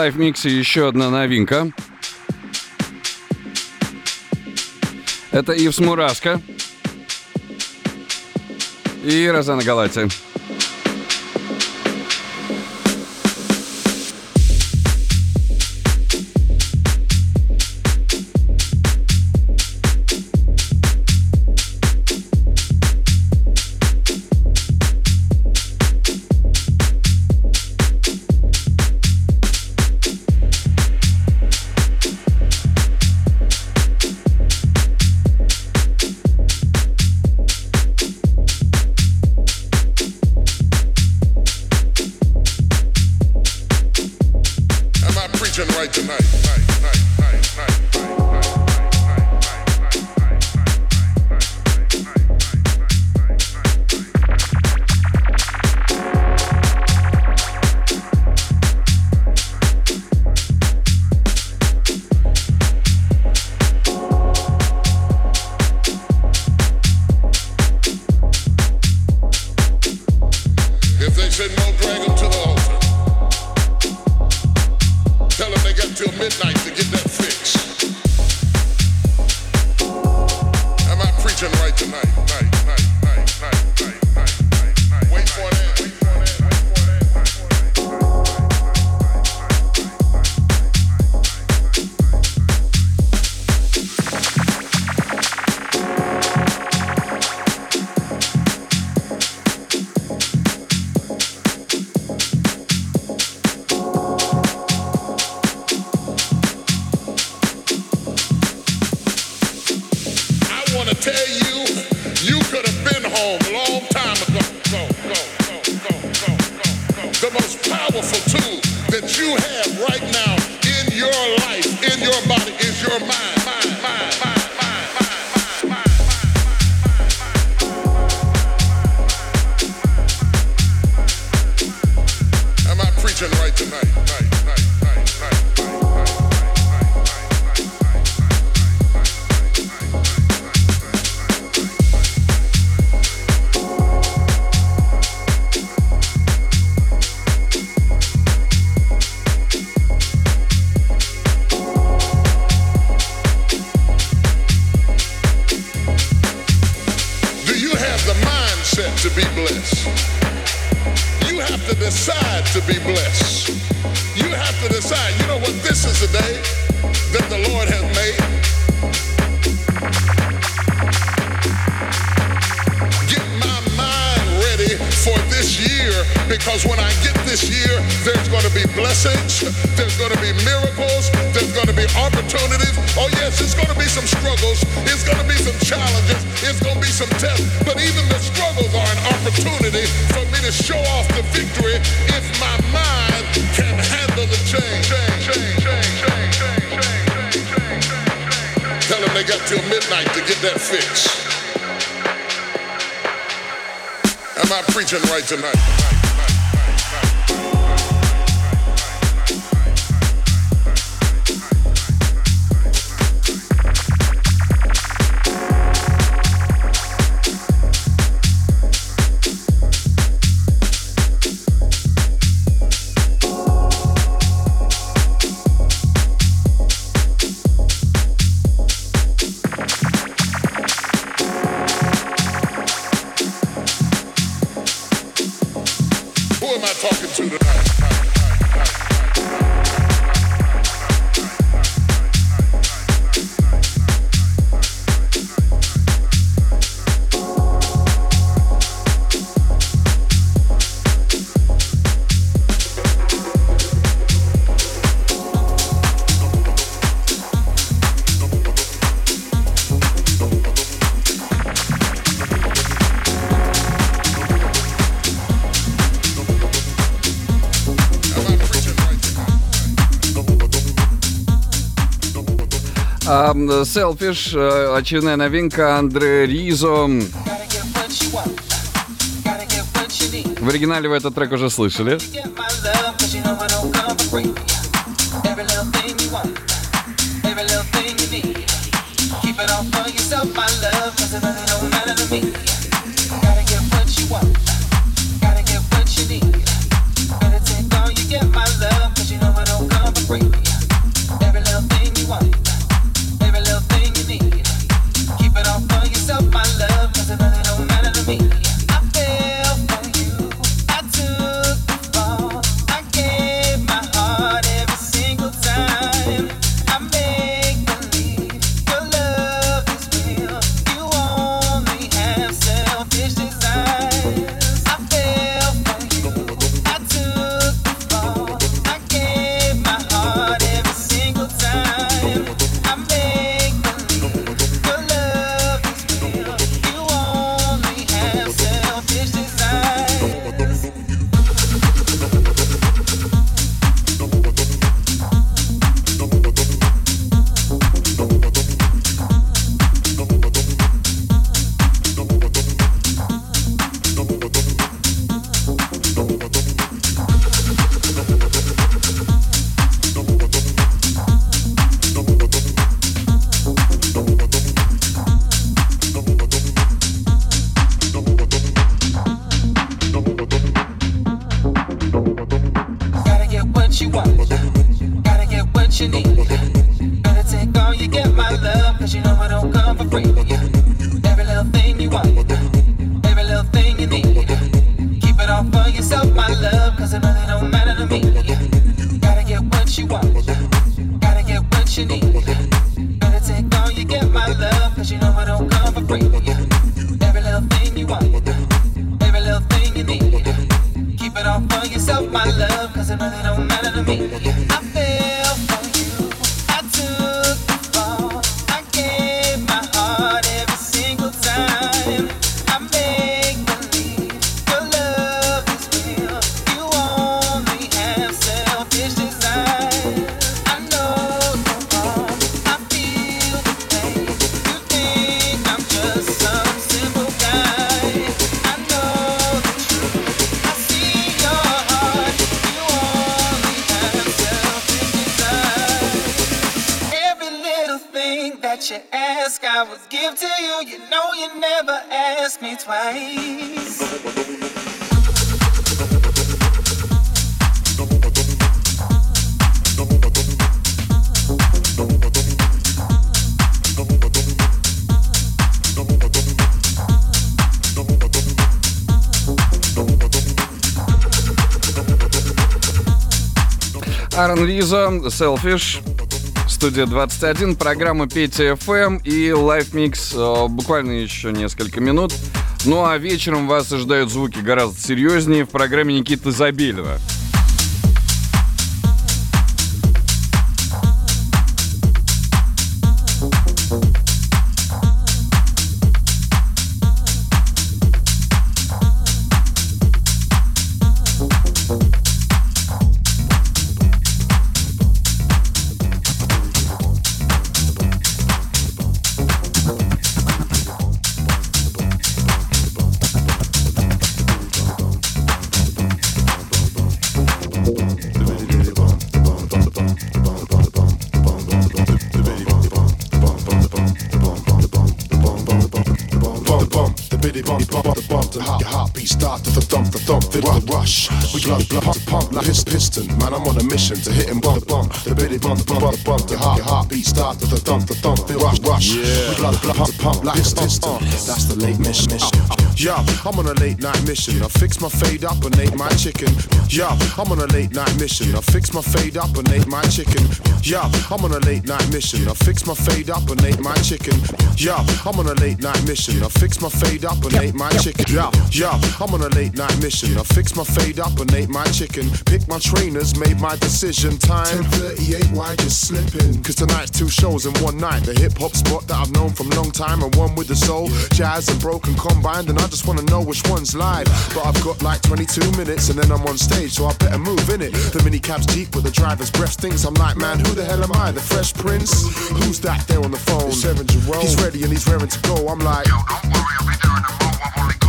Live Mix еще одна новинка. Это Ивс Мураска и Розана Галати. Selfish, э, очередная новинка Андре Ризо. В оригинале вы этот трек уже слышали. what you ask, I was give to you. You know you never ask me twice. Аарон Риза, Selfish. Студия 21, программа Петя ФМ эм» и лайфмикс э, буквально еще несколько минут. Ну а вечером вас ожидают звуки гораздо серьезнее в программе Никиты Забелева. pump, pump, pump like this. That's the late mission. Yo, I'm on a late night mission. I fix my fade up and ate my chicken. Yo, I'm on a late night mission. I fix my fade up and ate my chicken. Yo, I'm on a late night mission. I fix my fade up and ate my chicken. Yo, I'm on a late night mission. I fix my fade up and ate my chicken. Yo, yo, I'm on a late night mission. I fix my fade up and ate my chicken. Pick my trainers, made my decision. Time 10:38. Why just slipping? Cause tonight's two shows in one night. The hip hop spot that I've known from long time and one with the soul, jazz and broken combined and I just wanna know which one's live. But I've got like 22 minutes and then I'm on stage, so I better move in it. The minicab's deep, but the driver's breath stinks. I'm like, man, who the hell am I? The Fresh Prince? Who's that there on the phone? Seven Jerome. He's ready and he's raring to go. I'm like, yo, don't worry, I'll be there in a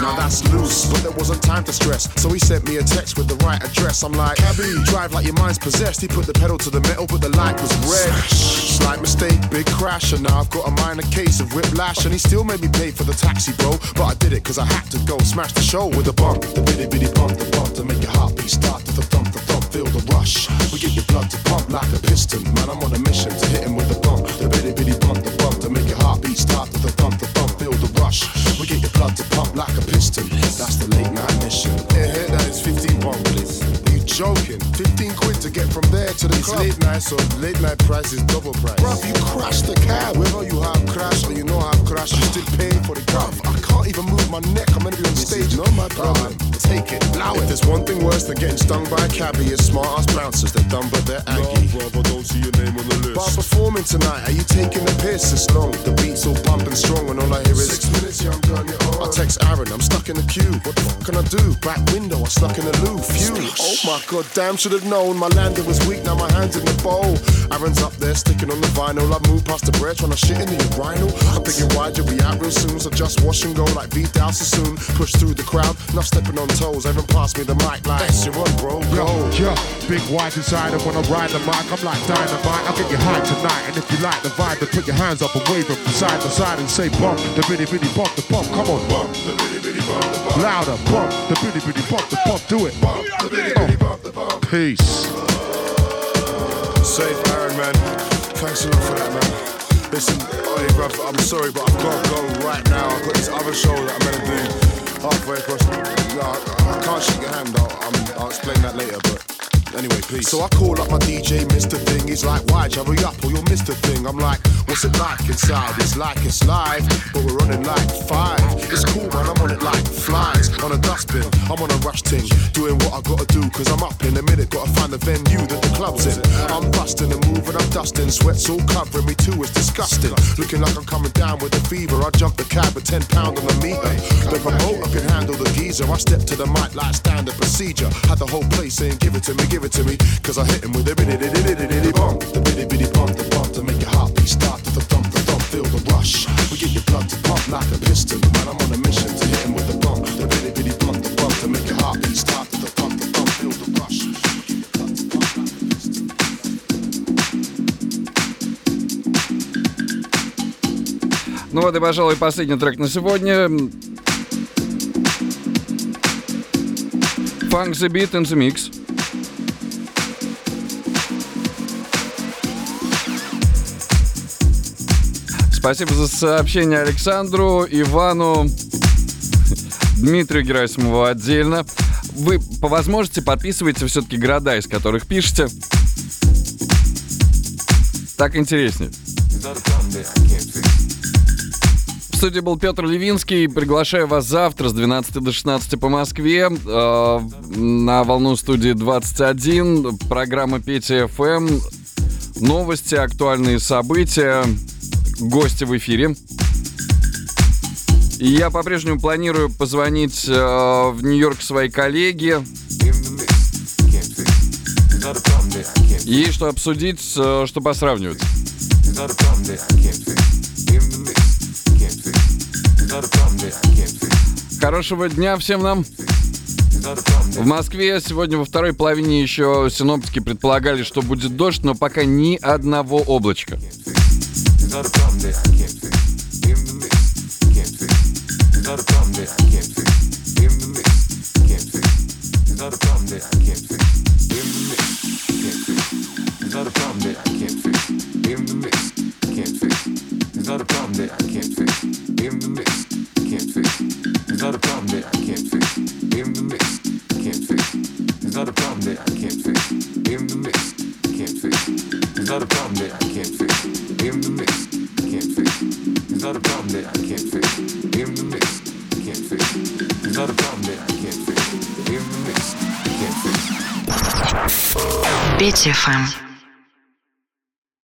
Now that's loose, but there wasn't time to stress. So he sent me a text with the right address. I'm like, Cabby, drive like your mind's possessed. He put the pedal to the metal, but the light was red. Slight mistake, big crash, and now I've got a minor case of whiplash. And he still made me pay for the taxi, bro. But I did it cause I had to go. Smash the show with a bump, the bitty bitty bump, the bump to make your heartbeat start to the thump, the thump, feel the rush. We get your blood to pump like a piston. Man, I'm on a mission to hit him with the bump, the bitty bitty bump, the bump to make your heartbeat start to the thump, the thump, feel the rush. We get your blood to pump like a piston. That's the late night mission. Yeah, that is 15 bump, please. Joking? 15 quid to get from there to the club. late night, so late night price is double price. Bruv, you crashed the cab. Whether you have crashed or you know I've crashed, you still paying for the car. I can't even move my neck. I'm gonna be on stage. Not my problem. Take it, allow it. If there's one thing worse than getting stung by a cabbie, it's smart ass bouncers. They're dumb, but they're aggy. No, brother, don't see your name on the list. But I'm performing tonight. Are you taking the piss? It's long. The beat's all pumping strong, and all I hear is six minutes, young gun. You're on. I text Aaron. I'm stuck in the queue. What the fuck can I do? Back window. I'm stuck in the loo. Phew. Oh my god, damn, should have known. My landing was weak. Now my hands in the bowl. Aaron's up there sticking on the vinyl. I moved past the bread, trying to shit in the urinal. I'm thinking, why'd you be out real soon? So just wash and go like beat down so soon. Push through the crowd, not stepping on toes. Aaron passed me the mic like, that's your run, bro. Go. Yo, big white inside and when I ride the mic, I'm like dynamite. I'll get you high tonight. And if you like the vibe, then put your hands up and wave them from side to side and say bump, the bitty bitty bump, the bump. Come on, bump, the bitty bitty. Louder, bump, the bitty bitty bump, the bump. Do it. Bump, the bitty bitty bump, oh. the bump. Peace. Safe Aaron, man. Thanks a lot for that, man. Listen, oh, hey, bruv, I'm sorry, but I've got to go right now. I've got this other show that I'm gonna do halfway across. No, I, I can't shake your hand. I'll, um, I'll explain that later, but. Anyway, peace. So I call up my DJ, Mr. Thing. He's like, why hurry up or you'll miss the thing? I'm like, what's it like inside? It's like it's live, but we're running like five. It's cool, man. I'm on it like flies on a dustbin. I'm on a rush ting, doing what I gotta do. Cause I'm up in a minute, gotta find the venue that the club's in. I'm busting and moving, I'm dusting. Sweat's all covering me too, it's disgusting. Looking like I'm coming down with a fever. I jump the cab with 10 pound on the meter. The promoter can handle the geezer. I step to the mic like standard procedure. Had the whole place saying, give it to me, give it to me. Cause I hit him with a bitty bitty bitty bitty bump. The bitty bitty bump, the bump to make your heartbeat start to the thump, the thump, feel the rush. We get your blood to pump like a piston. Man, I'm on a mission to hit him with the bump. The bitty bitty bump, the bump to make your heartbeat start to the thump, the thump, feel the rush. Ну вот и, пожалуй, последний трек на сегодня. Funk the Beat in the Mix. Спасибо за сообщение Александру, Ивану, Дмитрию Герасимову отдельно. Вы по возможности подписывайте все-таки города, из которых пишете. Так интереснее. В студии был Петр Левинский. Приглашаю вас завтра с 12 до 16 по Москве э, на волну студии 21. Программа Петя ФМ. Новости, актуальные события, гости в эфире. И я по-прежнему планирую позвонить э, в Нью-Йорк своей коллеге. Ей что обсудить, э, что посравнивать. Хорошего дня всем нам. В Москве сегодня во второй половине еще синоптики предполагали, что будет дождь, но пока ни одного облачка. Not? In the mist, can't fix. Is a problem that I can't fix? In the mist, can't fix. Is that a problem that I can't fix? In the mess, can't fix. Is that a problem that I can't face? In the mist, can't fix. Is that a problem that I can't face? In the mist, can't fix. Is that a problem that I can't fix? Can't fix. Is that a problem that I can't fix? In the mist, can't fix. Is that a problem that I can't fix not a problem that I can't fix. In the mix, I can't fix. There's not a problem I can't fix. In the mix, I can't fix.